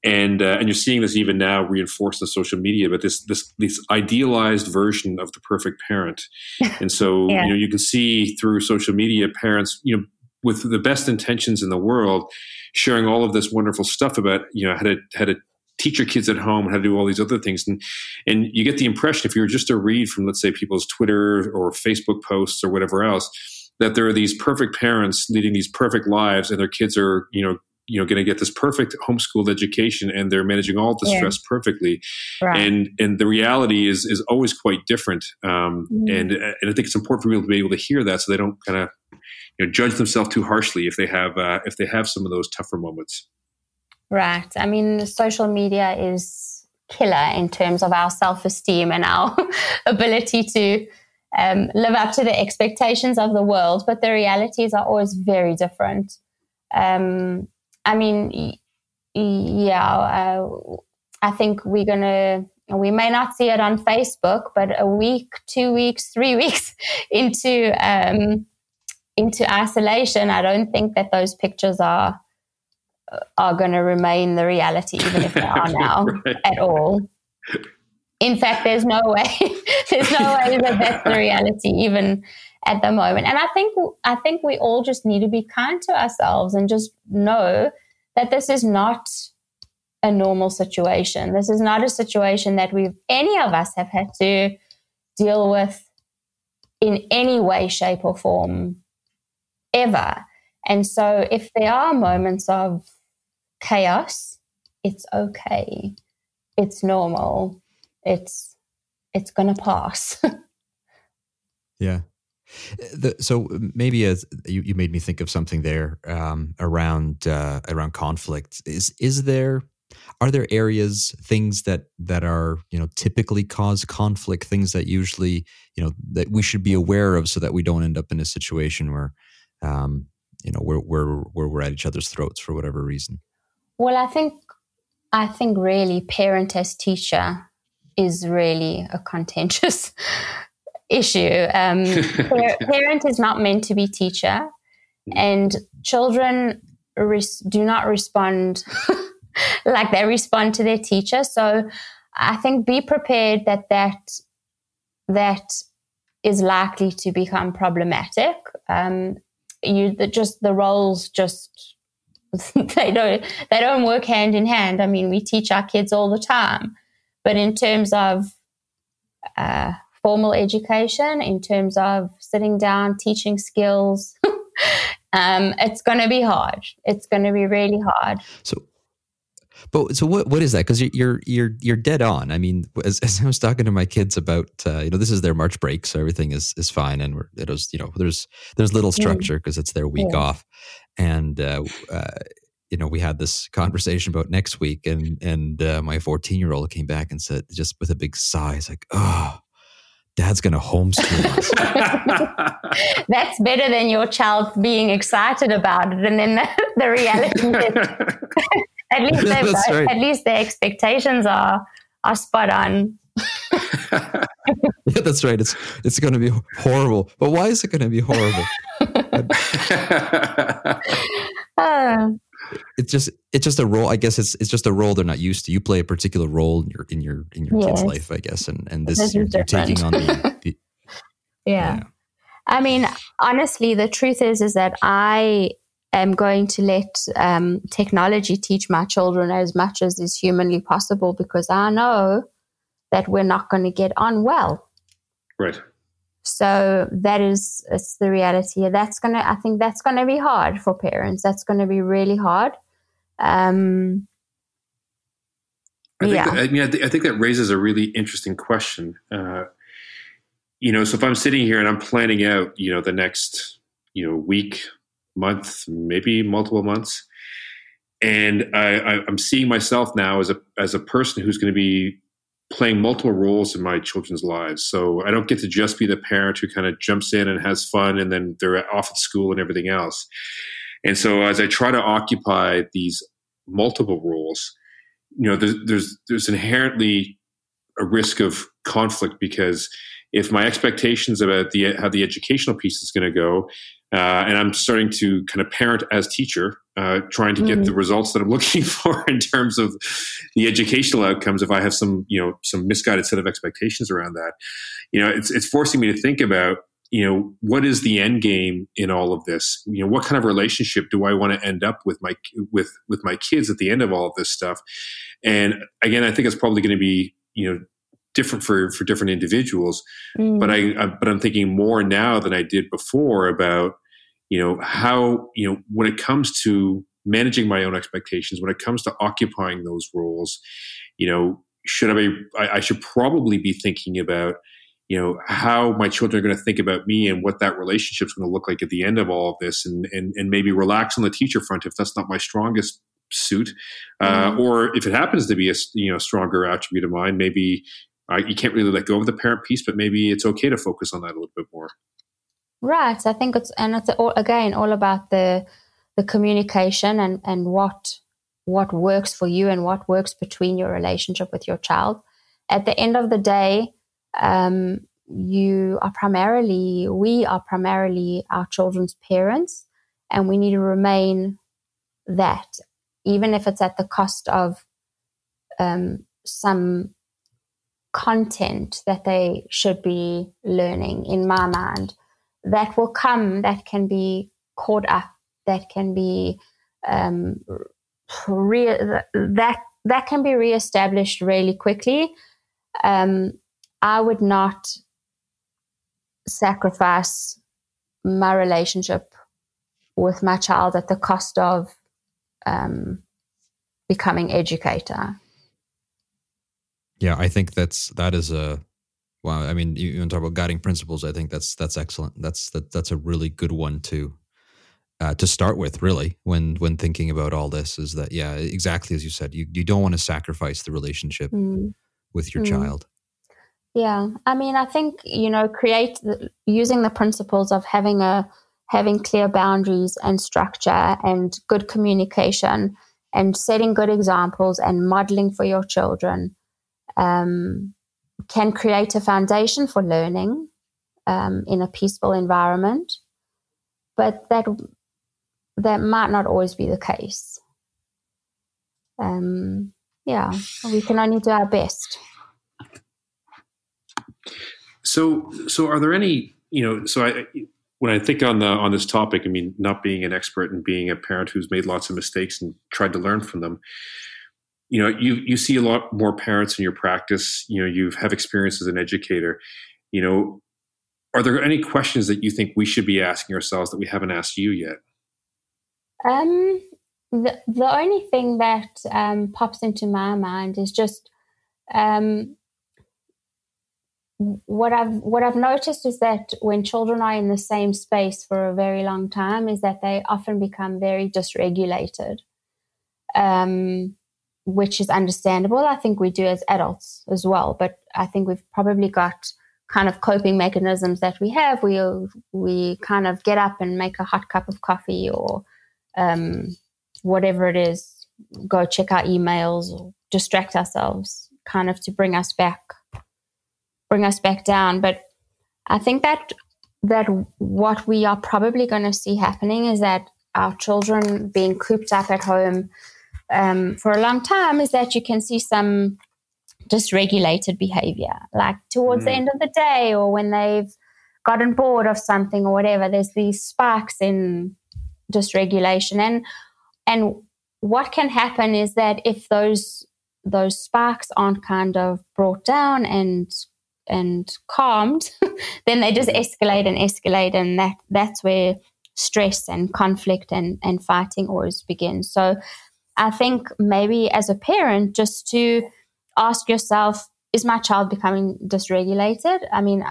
and uh, and you're seeing this even now reinforced in social media, but this this this idealized version of the perfect parent, and so yeah. you know you can see through social media parents, you know, with the best intentions in the world, sharing all of this wonderful stuff about you know how to how to teach your kids at home how to do all these other things and and you get the impression if you were just to read from let's say people's twitter or facebook posts or whatever else that there are these perfect parents leading these perfect lives and their kids are you know you know going to get this perfect homeschooled education and they're managing all the yeah. stress perfectly right. and and the reality is is always quite different um, mm. and and i think it's important for people to be able to hear that so they don't kind of you know judge themselves too harshly if they have uh, if they have some of those tougher moments Right. I mean, social media is killer in terms of our self esteem and our ability to um, live up to the expectations of the world, but the realities are always very different. Um, I mean, yeah, uh, I think we're going to, we may not see it on Facebook, but a week, two weeks, three weeks into, um, into isolation, I don't think that those pictures are are going to remain the reality, even if they are now right. at all. In fact, there's no way, there's no way that that's the reality, even at the moment. And I think, I think we all just need to be kind to ourselves and just know that this is not a normal situation. This is not a situation that we've any of us have had to deal with in any way, shape, or form ever. And so, if there are moments of chaos, it's okay. It's normal. It's it's going to pass. yeah. The, so maybe as you, you made me think of something there um, around uh, around conflict. Is is there are there areas things that that are you know typically cause conflict things that usually you know that we should be aware of so that we don't end up in a situation where um, you know where, where where we're at each other's throats for whatever reason well i think i think really parent as teacher is really a contentious issue um, parent is not meant to be teacher and children res- do not respond like they respond to their teacher. So I think be prepared that that that is likely to become problematic. Um, you that just the roles just they don't they don't work hand in hand. I mean, we teach our kids all the time, but in terms of uh, formal education, in terms of sitting down, teaching skills, um, it's going to be hard. It's going to be really hard. So, but so what? What is that? Because you're you're you're dead on. I mean, as, as, I was talking to my kids about, uh, you know, this is their March break, so everything is is fine, and we're it was, you know, there's there's little structure because it's their week yeah. off, and uh, uh, you know, we had this conversation about next week, and and uh, my 14 year old came back and said, just with a big sigh, he's like, oh. Dad's going to homeschool us. That's better than your child being excited about it, and then the, the reality is at least right. at least their expectations are are spot on. yeah, that's right. It's it's going to be horrible. But why is it going to be horrible? uh, it's just it's just a role. I guess it's it's just a role they're not used to. You play a particular role in your in your in your yes. kid's life, I guess, and and this, this you're, you're, taking on the, the yeah. yeah. I mean, honestly, the truth is is that I am going to let um, technology teach my children as much as is humanly possible because I know that we're not going to get on well. Right. So that is it's the reality. That's gonna I think that's gonna be hard for parents. That's gonna be really hard. Um, I think yeah. That, I mean, I, th- I, think that raises a really interesting question. Uh, you know, so if I'm sitting here and I'm planning out, you know, the next, you know, week, month, maybe multiple months. And I, am seeing myself now as a as a person who's going to be playing multiple roles in my children's lives. So I don't get to just be the parent who kind of jumps in and has fun, and then they're off at school and everything else. And so as I try to occupy these multiple roles, you know, there's there's, there's inherently a risk of conflict because if my expectations about the how the educational piece is going to go uh, and I'm starting to kind of parent as teacher, uh, trying to get mm-hmm. the results that I'm looking for in terms of the educational outcomes. If I have some, you know, some misguided set of expectations around that, you know, it's it's forcing me to think about, you know, what is the end game in all of this? You know, what kind of relationship do I want to end up with my with with my kids at the end of all of this stuff? And again, I think it's probably going to be, you know, different for for different individuals. Mm. But I, I but I'm thinking more now than I did before about you know how you know when it comes to managing my own expectations when it comes to occupying those roles you know should i be i, I should probably be thinking about you know how my children are going to think about me and what that relationship is going to look like at the end of all of this and and, and maybe relax on the teacher front if that's not my strongest suit uh, mm-hmm. or if it happens to be a you know stronger attribute of mine maybe uh, you can't really let go of the parent piece but maybe it's okay to focus on that a little bit more Right. I think it's and it's all, again all about the the communication and and what what works for you and what works between your relationship with your child. At the end of the day, um, you are primarily we are primarily our children's parents, and we need to remain that, even if it's at the cost of um, some content that they should be learning. In my mind that will come that can be caught up, that can be um, real, that that can be reestablished really quickly. Um, I would not sacrifice my relationship with my child at the cost of um, becoming educator. Yeah, I think that's that is a wow. I mean, you, you talk about guiding principles. I think that's that's excellent. That's that that's a really good one to uh, to start with. Really, when when thinking about all this, is that yeah, exactly as you said. You you don't want to sacrifice the relationship mm. with your mm. child. Yeah, I mean, I think you know, create the, using the principles of having a having clear boundaries and structure and good communication and setting good examples and modeling for your children um, can create a foundation for learning um, in a peaceful environment. But that that might not always be the case. Um, yeah, we can only do our best. So, so are there any, you know, so I, when I think on the on this topic, I mean, not being an expert and being a parent who's made lots of mistakes and tried to learn from them, you know, you you see a lot more parents in your practice. You know, you have experience as an educator. You know, are there any questions that you think we should be asking ourselves that we haven't asked you yet? Um, the the only thing that um, pops into my mind is just um, what I've what I've noticed is that when children are in the same space for a very long time, is that they often become very dysregulated, um, which is understandable. I think we do as adults as well, but I think we've probably got kind of coping mechanisms that we have. We we kind of get up and make a hot cup of coffee or um, whatever it is, go check our emails or distract ourselves, kind of to bring us back bring us back down. But I think that that what we are probably going to see happening is that our children being cooped up at home um, for a long time is that you can see some dysregulated behavior, like towards mm. the end of the day or when they've gotten bored of something or whatever. There's these sparks in dysregulation, and and what can happen is that if those those sparks aren't kind of brought down and and calmed, then they just escalate and escalate, and that that's where stress and conflict and and fighting always begins. So, I think maybe as a parent, just to ask yourself, is my child becoming dysregulated? I mean,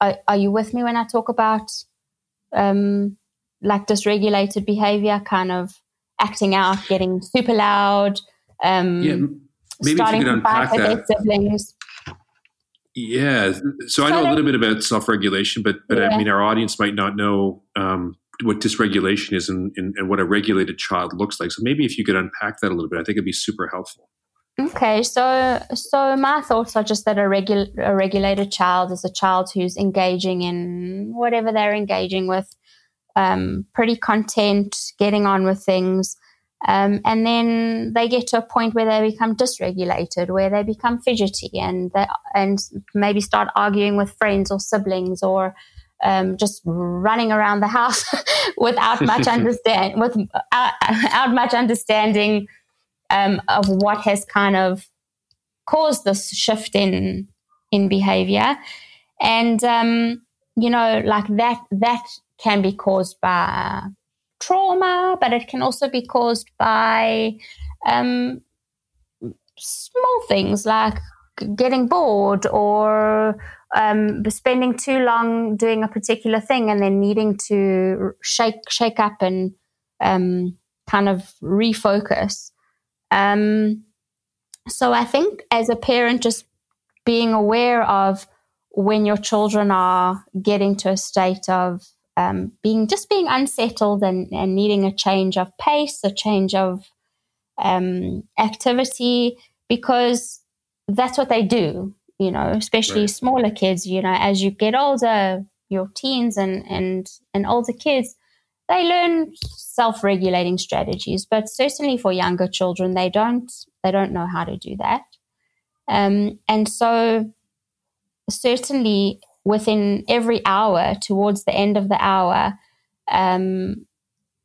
are, are you with me when I talk about um, like dysregulated behavior, kind of acting out, getting super loud? Um, yeah, maybe starting to fight with their siblings yeah. So I know a little bit about self regulation, but but yeah. I mean, our audience might not know um, what dysregulation is and, and, and, what a regulated child looks like. So maybe if you could unpack that a little bit, I think it'd be super helpful. Okay, so so my thoughts are just that a regular a regulated child is a child who's engaging in whatever they're engaging with, um, pretty content, getting on with things. Um, and then they get to a point where they become dysregulated, where they become fidgety and they, and maybe start arguing with friends or siblings or um, just running around the house without much understand without uh, much understanding um, of what has kind of caused this shift in in behavior, and um, you know, like that that can be caused by trauma, but it can also be caused by um, small things like getting bored or um, spending too long doing a particular thing and then needing to shake shake up and um, kind of refocus. Um, so I think as a parent, just being aware of when your children are getting to a state of um, being just being unsettled and, and needing a change of pace, a change of um, activity, because that's what they do, you know, especially right. smaller kids, you know, as you get older, your teens and, and, and older kids, they learn self-regulating strategies, but certainly for younger children, they don't, they don't know how to do that. Um, and so certainly within every hour towards the end of the hour um,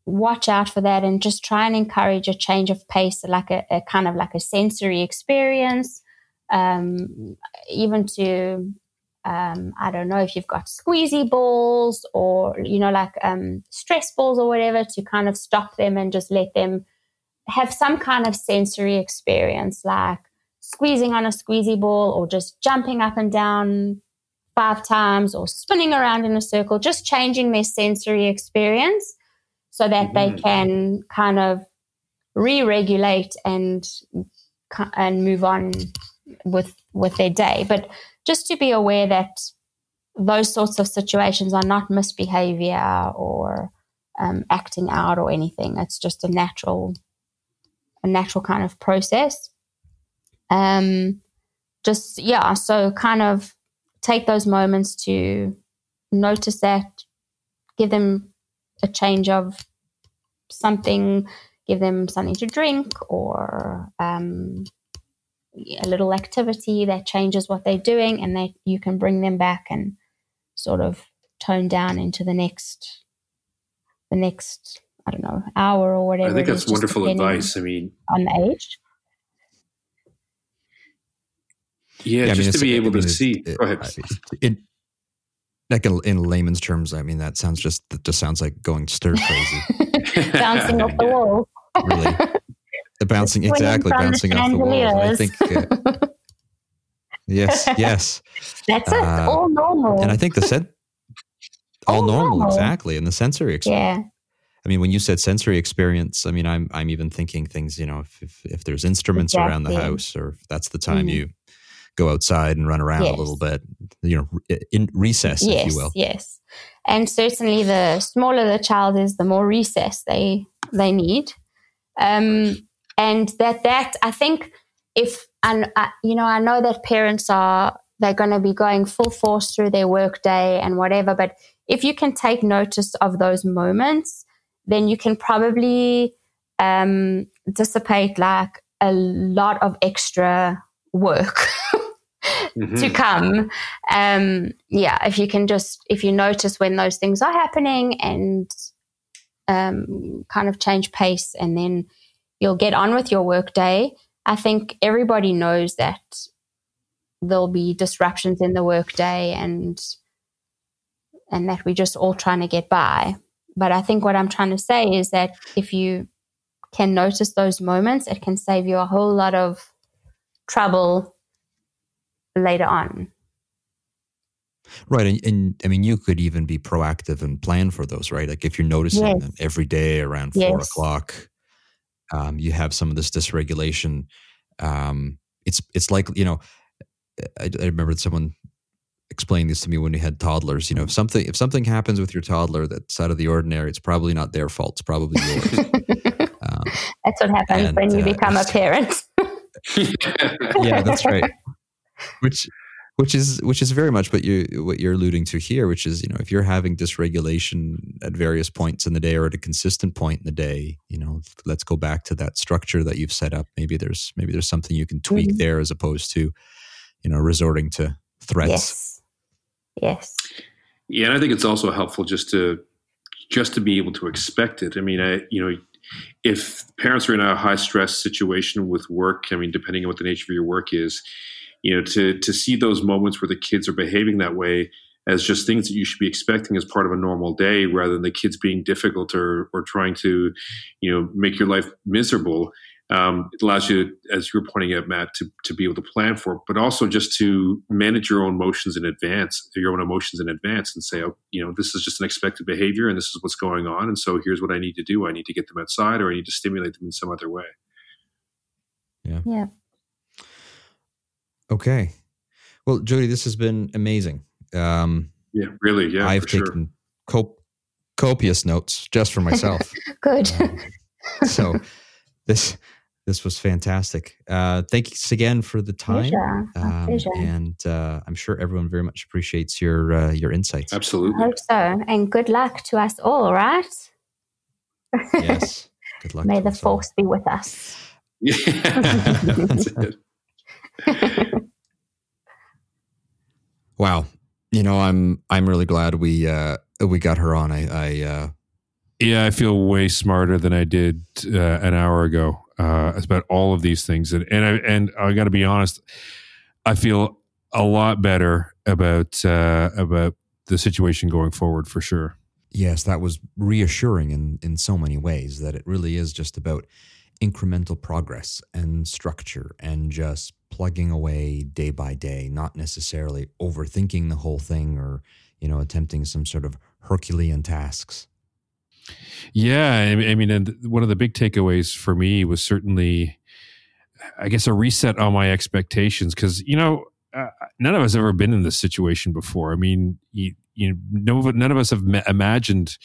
watch out for that and just try and encourage a change of pace, like a, a kind of like a sensory experience. Um, even to, um, I don't know if you've got squeezy balls or, you know, like um, stress balls or whatever to kind of stop them and just let them have some kind of sensory experience, like squeezing on a squeezy ball or just jumping up and down five times or spinning around in a circle, just changing their sensory experience so that mm-hmm. they can kind of re-regulate and and move on with with their day. But just to be aware that those sorts of situations are not misbehavior or um, acting out or anything. It's just a natural a natural kind of process. Um, just yeah, so kind of take those moments to notice that, give them a change of something, give them something to drink or um, a little activity that changes what they're doing, and that you can bring them back and sort of tone down into the next, the next, I don't know, hour or whatever. I think that's wonderful advice. I mean, on the age. Yeah, yeah just I mean, to be able I mean, to see. It, Go ahead. It, like in layman's terms, I mean that sounds just that just sounds like going stir crazy, bouncing off the wall. really, the bouncing exactly bouncing off the walls. I think. Uh, yes, yes. That's it. Uh, all normal. And I think the sen- all, all normal, normal, exactly, and the sensory experience. Yeah. I mean, when you said sensory experience, I mean, I'm I'm even thinking things. You know, if if, if there's instruments exactly. around the house, or if that's the time mm. you go outside and run around yes. a little bit, you know, in recess, yes, if you will. Yes. And certainly the smaller the child is, the more recess they they need. Um, and that that I think if and uh, you know I know that parents are they're going to be going full force through their work day and whatever, but if you can take notice of those moments, then you can probably um, dissipate like a lot of extra work mm-hmm. to come. Um, yeah, if you can just if you notice when those things are happening and um, kind of change pace, and then you'll get on with your work day. I think everybody knows that there'll be disruptions in the workday and and that we're just all trying to get by. But I think what I'm trying to say is that if you can notice those moments, it can save you a whole lot of trouble later on. Right. And, and, I mean, you could even be proactive and plan for those, right? Like if you're noticing yes. them every day around yes. four o'clock, um, you have some of this dysregulation. Um, it's, it's like, you know, I, I remember someone explaining this to me when we had toddlers. You know, if something if something happens with your toddler that's out of the ordinary, it's probably not their fault. It's probably yours. um, that's what happens and, when you uh, become a parent. yeah, that's right which which is which is very much what you what you're alluding to here which is you know if you're having dysregulation at various points in the day or at a consistent point in the day you know let's go back to that structure that you've set up. Maybe there's maybe there's something you can tweak mm-hmm. there as opposed to you know resorting to threats. Yes. Yes. Yeah and i think it's also helpful just to just to be able to expect it. I mean i you know if parents are in a high stress situation with work i mean depending on what the nature of your work is you know to to see those moments where the kids are behaving that way as just things that you should be expecting as part of a normal day rather than the kids being difficult or or trying to you know make your life miserable um, it allows you as you were pointing out matt to, to be able to plan for it but also just to manage your own emotions in advance your own emotions in advance and say oh, you know this is just an expected behavior and this is what's going on and so here's what i need to do. I need to get them outside or i need to stimulate them in some other way. Yeah. Yeah Okay. Well, Jodi, this has been amazing. Um, yeah, really. Yeah, I've taken sure. cop- copious notes just for myself. Good. Um, so this this was fantastic. Uh, thanks again for the time. Pleasure. Um, pleasure. And uh, I'm sure everyone very much appreciates your uh, your insights. Absolutely. I hope so. And good luck to us all, right? yes. Good luck. May the force all. be with us. Yeah. Wow. You know, I'm I'm really glad we uh we got her on. I I uh Yeah, I feel way smarter than I did uh, an hour ago uh, about all of these things, and and I and I got to be honest, I feel a lot better about uh, about the situation going forward for sure. Yes, that was reassuring in in so many ways that it really is just about incremental progress and structure and just plugging away day by day, not necessarily overthinking the whole thing or you know attempting some sort of Herculean tasks. Yeah, I mean, and one of the big takeaways for me was certainly, I guess, a reset on my expectations because you know uh, none of us have ever been in this situation before. I mean, you, you know, none of us have imagined.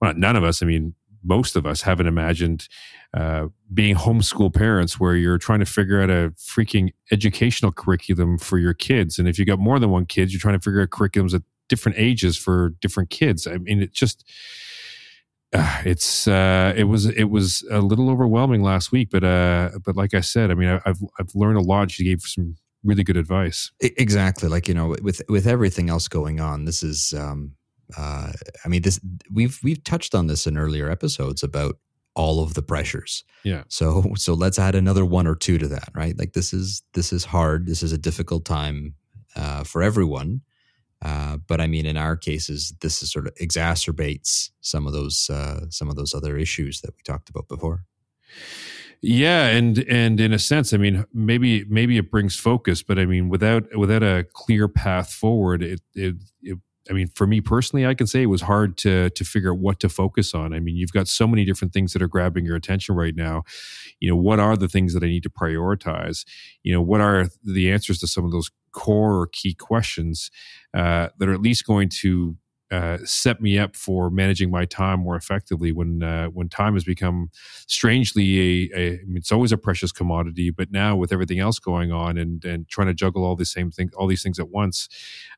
Well, none of us. I mean, most of us haven't imagined uh, being homeschool parents where you're trying to figure out a freaking educational curriculum for your kids, and if you've got more than one kid, you're trying to figure out curriculums at different ages for different kids. I mean, it just uh, it's uh, it was it was a little overwhelming last week, but uh, but like I said, I mean, I, have I've learned a lot. She gave some really good advice. Exactly, like you know, with with everything else going on, this is. Um, uh, I mean, this we've we've touched on this in earlier episodes about all of the pressures. Yeah. So so let's add another one or two to that, right? Like this is this is hard. This is a difficult time uh, for everyone. Uh, but I mean, in our cases, this is sort of exacerbates some of those uh, some of those other issues that we talked about before. Yeah, and and in a sense, I mean, maybe maybe it brings focus, but I mean, without without a clear path forward, it it, it I mean, for me personally, I can say it was hard to to figure out what to focus on. I mean, you've got so many different things that are grabbing your attention right now. You know, what are the things that I need to prioritize? You know, what are the answers to some of those core or key questions uh, that are at least going to uh, set me up for managing my time more effectively when uh, when time has become strangely a, a I mean, it's always a precious commodity but now with everything else going on and and trying to juggle all the same things all these things at once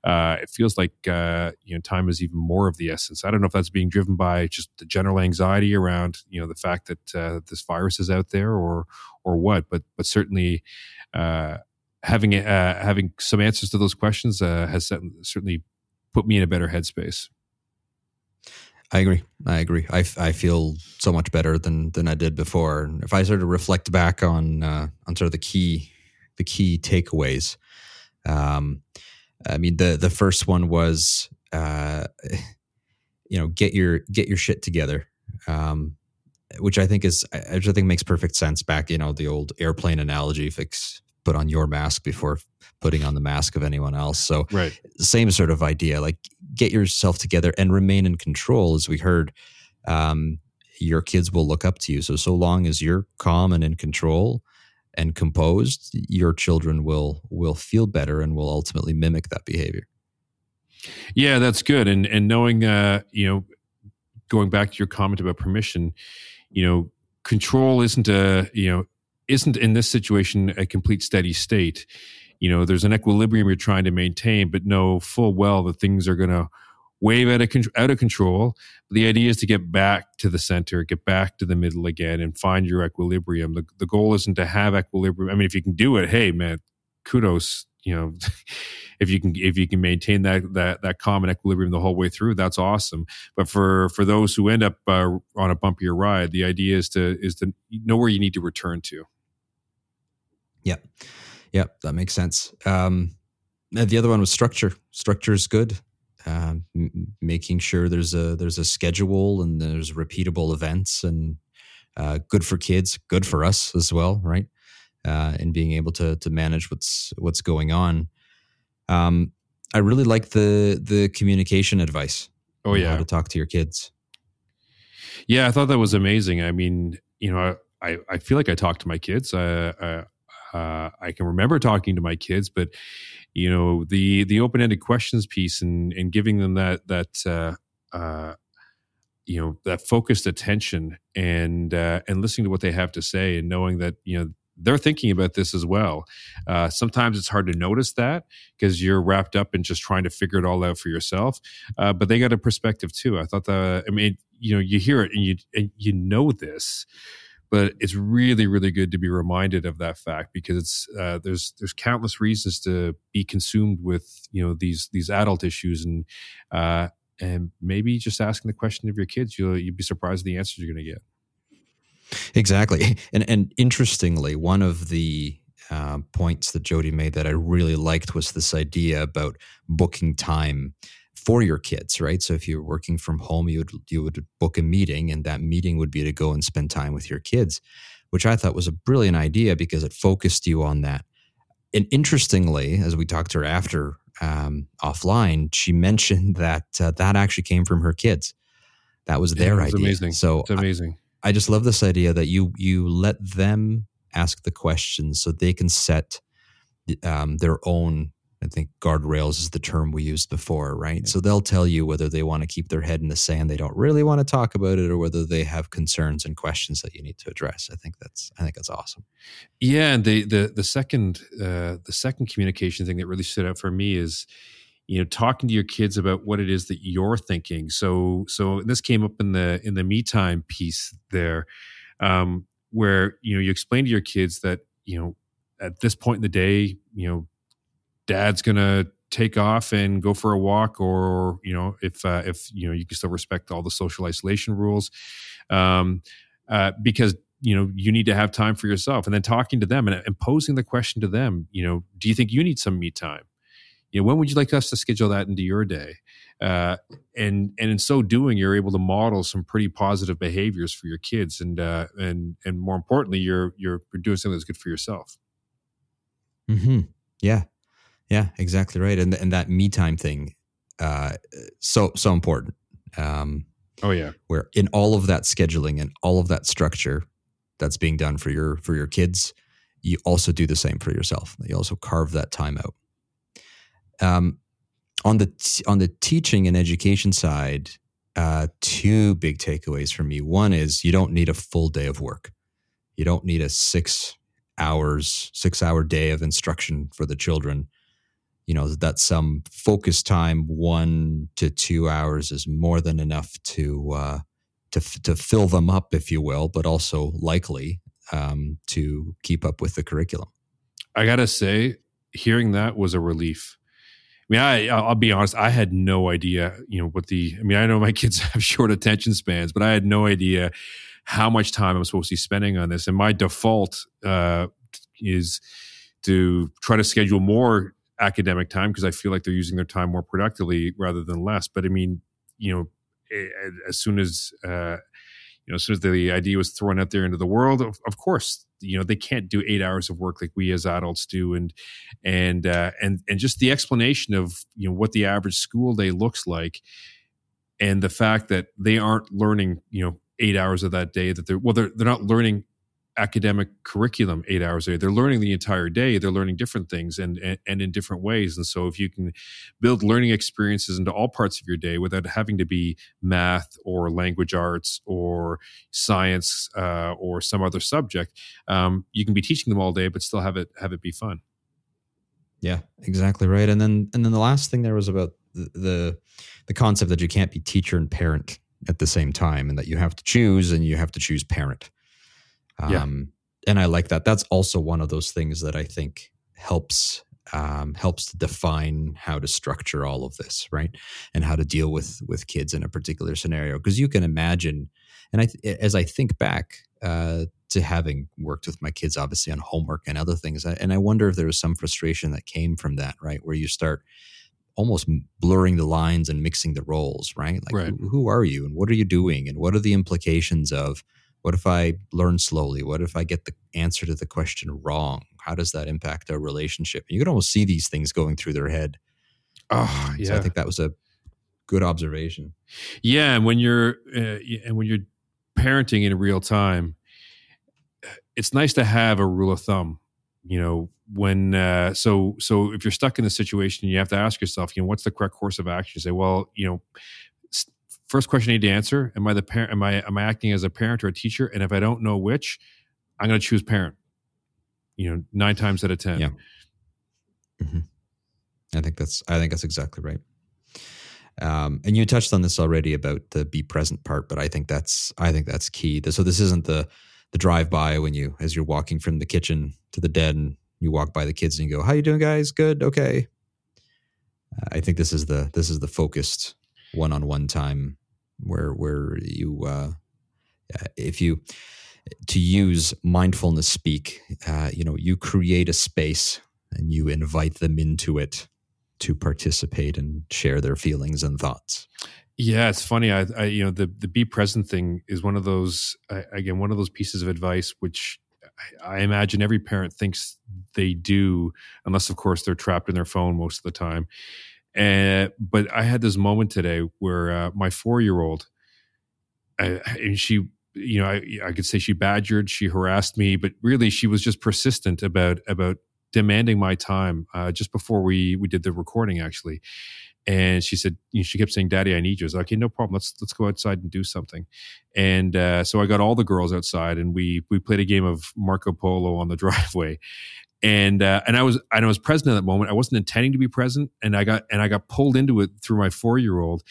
uh, it feels like uh, you know time is even more of the essence. I don't know if that's being driven by just the general anxiety around you know the fact that uh, this virus is out there or or what but but certainly having uh, having some answers to those questions uh, has certainly put me in a better headspace. I agree. I agree. I, I feel so much better than than I did before. If I sort of reflect back on uh, on sort of the key the key takeaways, um, I mean the the first one was uh, you know get your get your shit together, um, which I think is I just think makes perfect sense. Back you know the old airplane analogy: fix put on your mask before putting on the mask of anyone else. So, right. same sort of idea. Like, get yourself together and remain in control. As we heard, um, your kids will look up to you. So, so long as you're calm and in control and composed, your children will will feel better and will ultimately mimic that behavior. Yeah, that's good. And and knowing, uh, you know, going back to your comment about permission, you know, control isn't a you know isn't in this situation a complete steady state. You know, there's an equilibrium you're trying to maintain, but know full well that things are going to wave out of, out of control. The idea is to get back to the center, get back to the middle again, and find your equilibrium. The, the goal isn't to have equilibrium. I mean, if you can do it, hey, man, kudos. You know, if you can if you can maintain that that that common equilibrium the whole way through, that's awesome. But for for those who end up uh, on a bumpier ride, the idea is to is to know where you need to return to. Yeah. Yeah, that makes sense. Um, the other one was structure. Structure is good. Um, m- making sure there's a there's a schedule and there's repeatable events and uh, good for kids, good for us as well, right? Uh, and being able to to manage what's what's going on. Um, I really like the the communication advice. Oh yeah, how to talk to your kids. Yeah, I thought that was amazing. I mean, you know, I I feel like I talk to my kids. I, uh, I can remember talking to my kids, but you know the the open ended questions piece and and giving them that that uh, uh, you know that focused attention and uh, and listening to what they have to say and knowing that you know they're thinking about this as well. Uh, sometimes it's hard to notice that because you're wrapped up in just trying to figure it all out for yourself. Uh, but they got a perspective too. I thought that I mean, you know, you hear it and you and you know this, but it's really really good to be reminded of that fact because it's uh, there's there's countless reasons to be consumed with you know these these adult issues and uh, and maybe just asking the question of your kids, you'll you'd be surprised at the answers you're going to get. Exactly, and and interestingly, one of the uh, points that Jodi made that I really liked was this idea about booking time for your kids, right? So if you're working from home, you would you would book a meeting, and that meeting would be to go and spend time with your kids, which I thought was a brilliant idea because it focused you on that. And interestingly, as we talked to her after um, offline, she mentioned that uh, that actually came from her kids. That was their yeah, idea. Amazing. So it's amazing. I, I just love this idea that you you let them ask the questions so they can set um, their own I think guardrails is the term we used before, right? Yeah. So they'll tell you whether they want to keep their head in the sand, they don't really want to talk about it, or whether they have concerns and questions that you need to address. I think that's I think that's awesome. Yeah, and the the the second uh, the second communication thing that really stood out for me is you know talking to your kids about what it is that you're thinking. So so this came up in the in the me time piece there, um, where you know you explain to your kids that you know at this point in the day, you know dad's gonna take off and go for a walk or you know if uh, if you know you can still respect all the social isolation rules. Um, uh, because you know you need to have time for yourself. And then talking to them and, and posing the question to them you know do you think you need some me time? You know when would you like us to schedule that into your day? Uh, and and in so doing you're able to model some pretty positive behaviors for your kids and uh, and and more importantly you're you're, doing something that's good for yourself. Mm-hmm. yeah yeah, exactly right. And and that me time thing, uh, so so important. Um, oh yeah, where in all of that scheduling and all of that structure that's being done for your for your kids, you also do the same for yourself. You also carve that time out. Um, on the t- on the teaching and education side, uh, two big takeaways for me. One is you don't need a full day of work. You don't need a six hours, six hour day of instruction for the children you know that some focus time one to two hours is more than enough to uh, to to fill them up, if you will, but also likely um, to keep up with the curriculum. I gotta say, hearing that was a relief. I mean, I I'll be honest, I had no idea, you know, what the. I mean, I know my kids have short attention spans, but I had no idea how much time I'm supposed to be spending on this. And my default uh, is to try to schedule more academic time because I feel like they're using their time more productively rather than less. But I mean, you know, as soon as uh, you know, as soon as the idea was thrown out there into the world, of, of, course, you know, they can't do eight hours of work like we as adults do, and and uh, and and just the explanation of you know what the average school day looks like, and the fact that they aren't learning, you know, eight hours of that day that they're well, they're they're not learning academic curriculum eight hours a day. They're learning the entire day. They're learning different things and, and, and in different ways. And so if you can build learning experiences into all parts of your day without having to be math or language arts or science uh, or some other subject, um, you can be teaching them all day, but still have it have it be fun. Yeah, exactly right. And then and then the last thing there was about the, the the concept that you can't be teacher and parent at the same time and that you have to choose and you have to choose parent um, yeah. And I like that. That's also one of those things that I think helps um, helps to define how to structure all of this, right? And how to deal with with kids in a particular scenario. Because you can imagine, and I, as I think back uh, to having worked with my kids, obviously on homework and other things, and I wonder if there was some frustration that came from that, right? Where you start almost blurring the lines and mixing the roles, right? Like, right. Who, who, are you, and what are you doing, and what are the implications of what if I learn slowly? What if I get the answer to the question wrong? How does that impact our relationship? And You can almost see these things going through their head. Oh, yeah. So I think that was a good observation. Yeah, and when you're uh, and when you're parenting in real time, it's nice to have a rule of thumb. You know, when uh, so so if you're stuck in a situation, you have to ask yourself, you know, what's the correct course of action? You say, well, you know, first question I need to answer: Am I the parent? Am I am I acting as a parent or a teacher? And if I don't know which, I'm going to choose parent. You know, nine times out of ten. Yeah. Mm-hmm. I think that's I think that's exactly right. Um, and you touched on this already about the be present part, but I think that's I think that's key. So this isn't the the drive by when you as you're walking from the kitchen to the den, you walk by the kids and you go, "How you doing, guys? Good, okay." Uh, I think this is the this is the focused one-on-one time where where you uh, if you to use mindfulness speak uh, you know you create a space and you invite them into it to participate and share their feelings and thoughts yeah it's funny i, I you know the the be present thing is one of those again one of those pieces of advice which I imagine every parent thinks they do, unless of course they're trapped in their phone most of the time. And but I had this moment today where uh, my four year old, uh, and she, you know, I, I could say she badgered, she harassed me, but really she was just persistent about about demanding my time. Uh, just before we we did the recording, actually, and she said you know, she kept saying daddy i need you. I was like okay no problem. Let's let's go outside and do something. And uh, so i got all the girls outside and we we played a game of marco polo on the driveway and uh, and i was and i was present at that moment i wasn't intending to be present and i got and i got pulled into it through my four year old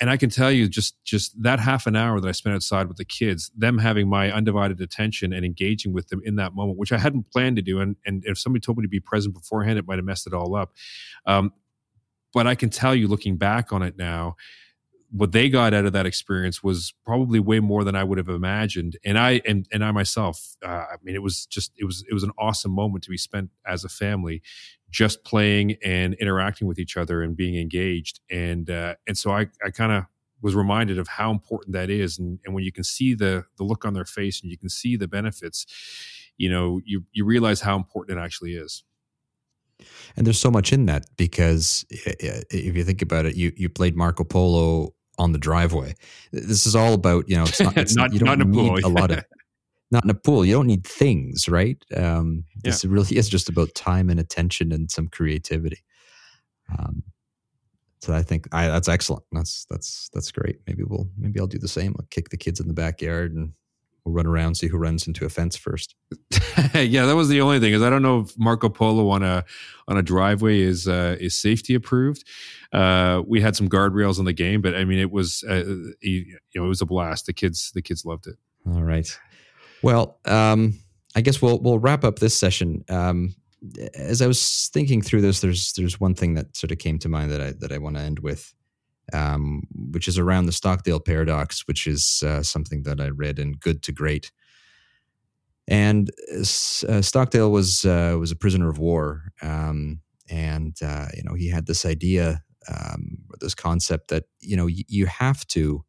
and I can tell you just just that half an hour that I spent outside with the kids, them having my undivided attention and engaging with them in that moment, which I hadn't planned to do, and and if somebody told me to be present beforehand, it might have messed it all up. Um, but I can tell you, looking back on it now, what they got out of that experience was probably way more than I would have imagined. And I and and I myself, uh, I mean, it was just it was it was an awesome moment to be spent as a family, just playing and interacting with each other and being engaged. And uh, and so I I kind of was reminded of how important that is. And and when you can see the the look on their face and you can see the benefits, you know, you you realize how important it actually is. And there's so much in that because if you think about it, you you played Marco Polo on the driveway. This is all about you know it's not, it's not, you don't not need a, pool. a lot of not in a pool. You don't need things, right? Um, this yeah. really is just about time and attention and some creativity. Um, so I think I, that's excellent. That's that's that's great. Maybe we'll maybe I'll do the same. I'll kick the kids in the backyard and we'll run around see who runs into a fence first. yeah, that was the only thing is I don't know if Marco Polo on a on a driveway is uh, is safety approved. Uh, we had some guardrails in the game, but I mean it was uh, you know it was a blast. The kids the kids loved it. All right. Well, um, I guess we'll we'll wrap up this session. Um, as I was thinking through this, there's there's one thing that sort of came to mind that I that I want to end with um, which is around the Stockdale paradox, which is uh, something that I read in Good to Great. And uh, Stockdale was uh, was a prisoner of war, um, and uh, you know he had this idea, um, this concept that you know y- you have to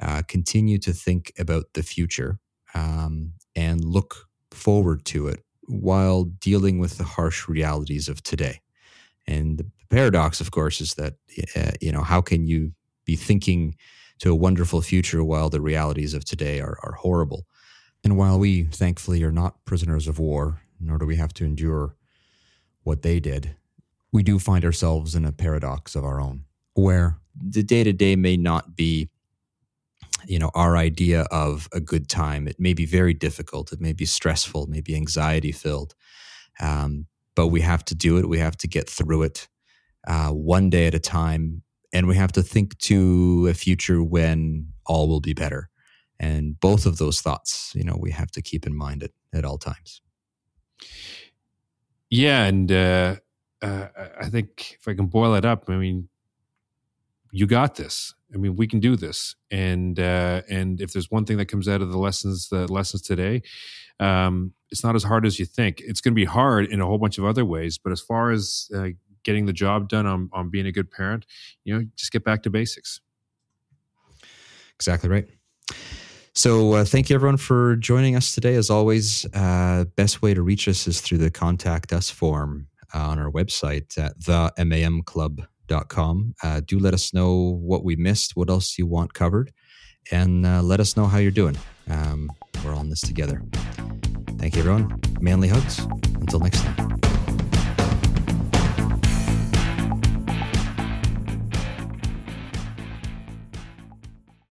uh, continue to think about the future um, and look forward to it while dealing with the harsh realities of today. And paradox, of course, is that uh, you know how can you be thinking to a wonderful future while the realities of today are, are horrible? And while we thankfully are not prisoners of war, nor do we have to endure what they did, we do find ourselves in a paradox of our own, where the day to day may not be you know our idea of a good time. It may be very difficult. It may be stressful. It may be anxiety filled um, but we have to do it. We have to get through it uh, one day at a time. And we have to think to a future when all will be better. And both of those thoughts, you know, we have to keep in mind at, at all times. Yeah. And uh, uh, I think if I can boil it up, I mean, you got this. I mean, we can do this. And uh, and if there's one thing that comes out of the lessons, the lessons today, um, it's not as hard as you think. It's going to be hard in a whole bunch of other ways. But as far as uh, getting the job done on, on being a good parent, you know, just get back to basics. Exactly right. So, uh, thank you everyone for joining us today. As always, uh, best way to reach us is through the contact us form uh, on our website at themamclub.com. Uh, do let us know what we missed, what else you want covered, and uh, let us know how you're doing. Um, we're all in this together. Thank you, everyone. Manly hugs. Until next time.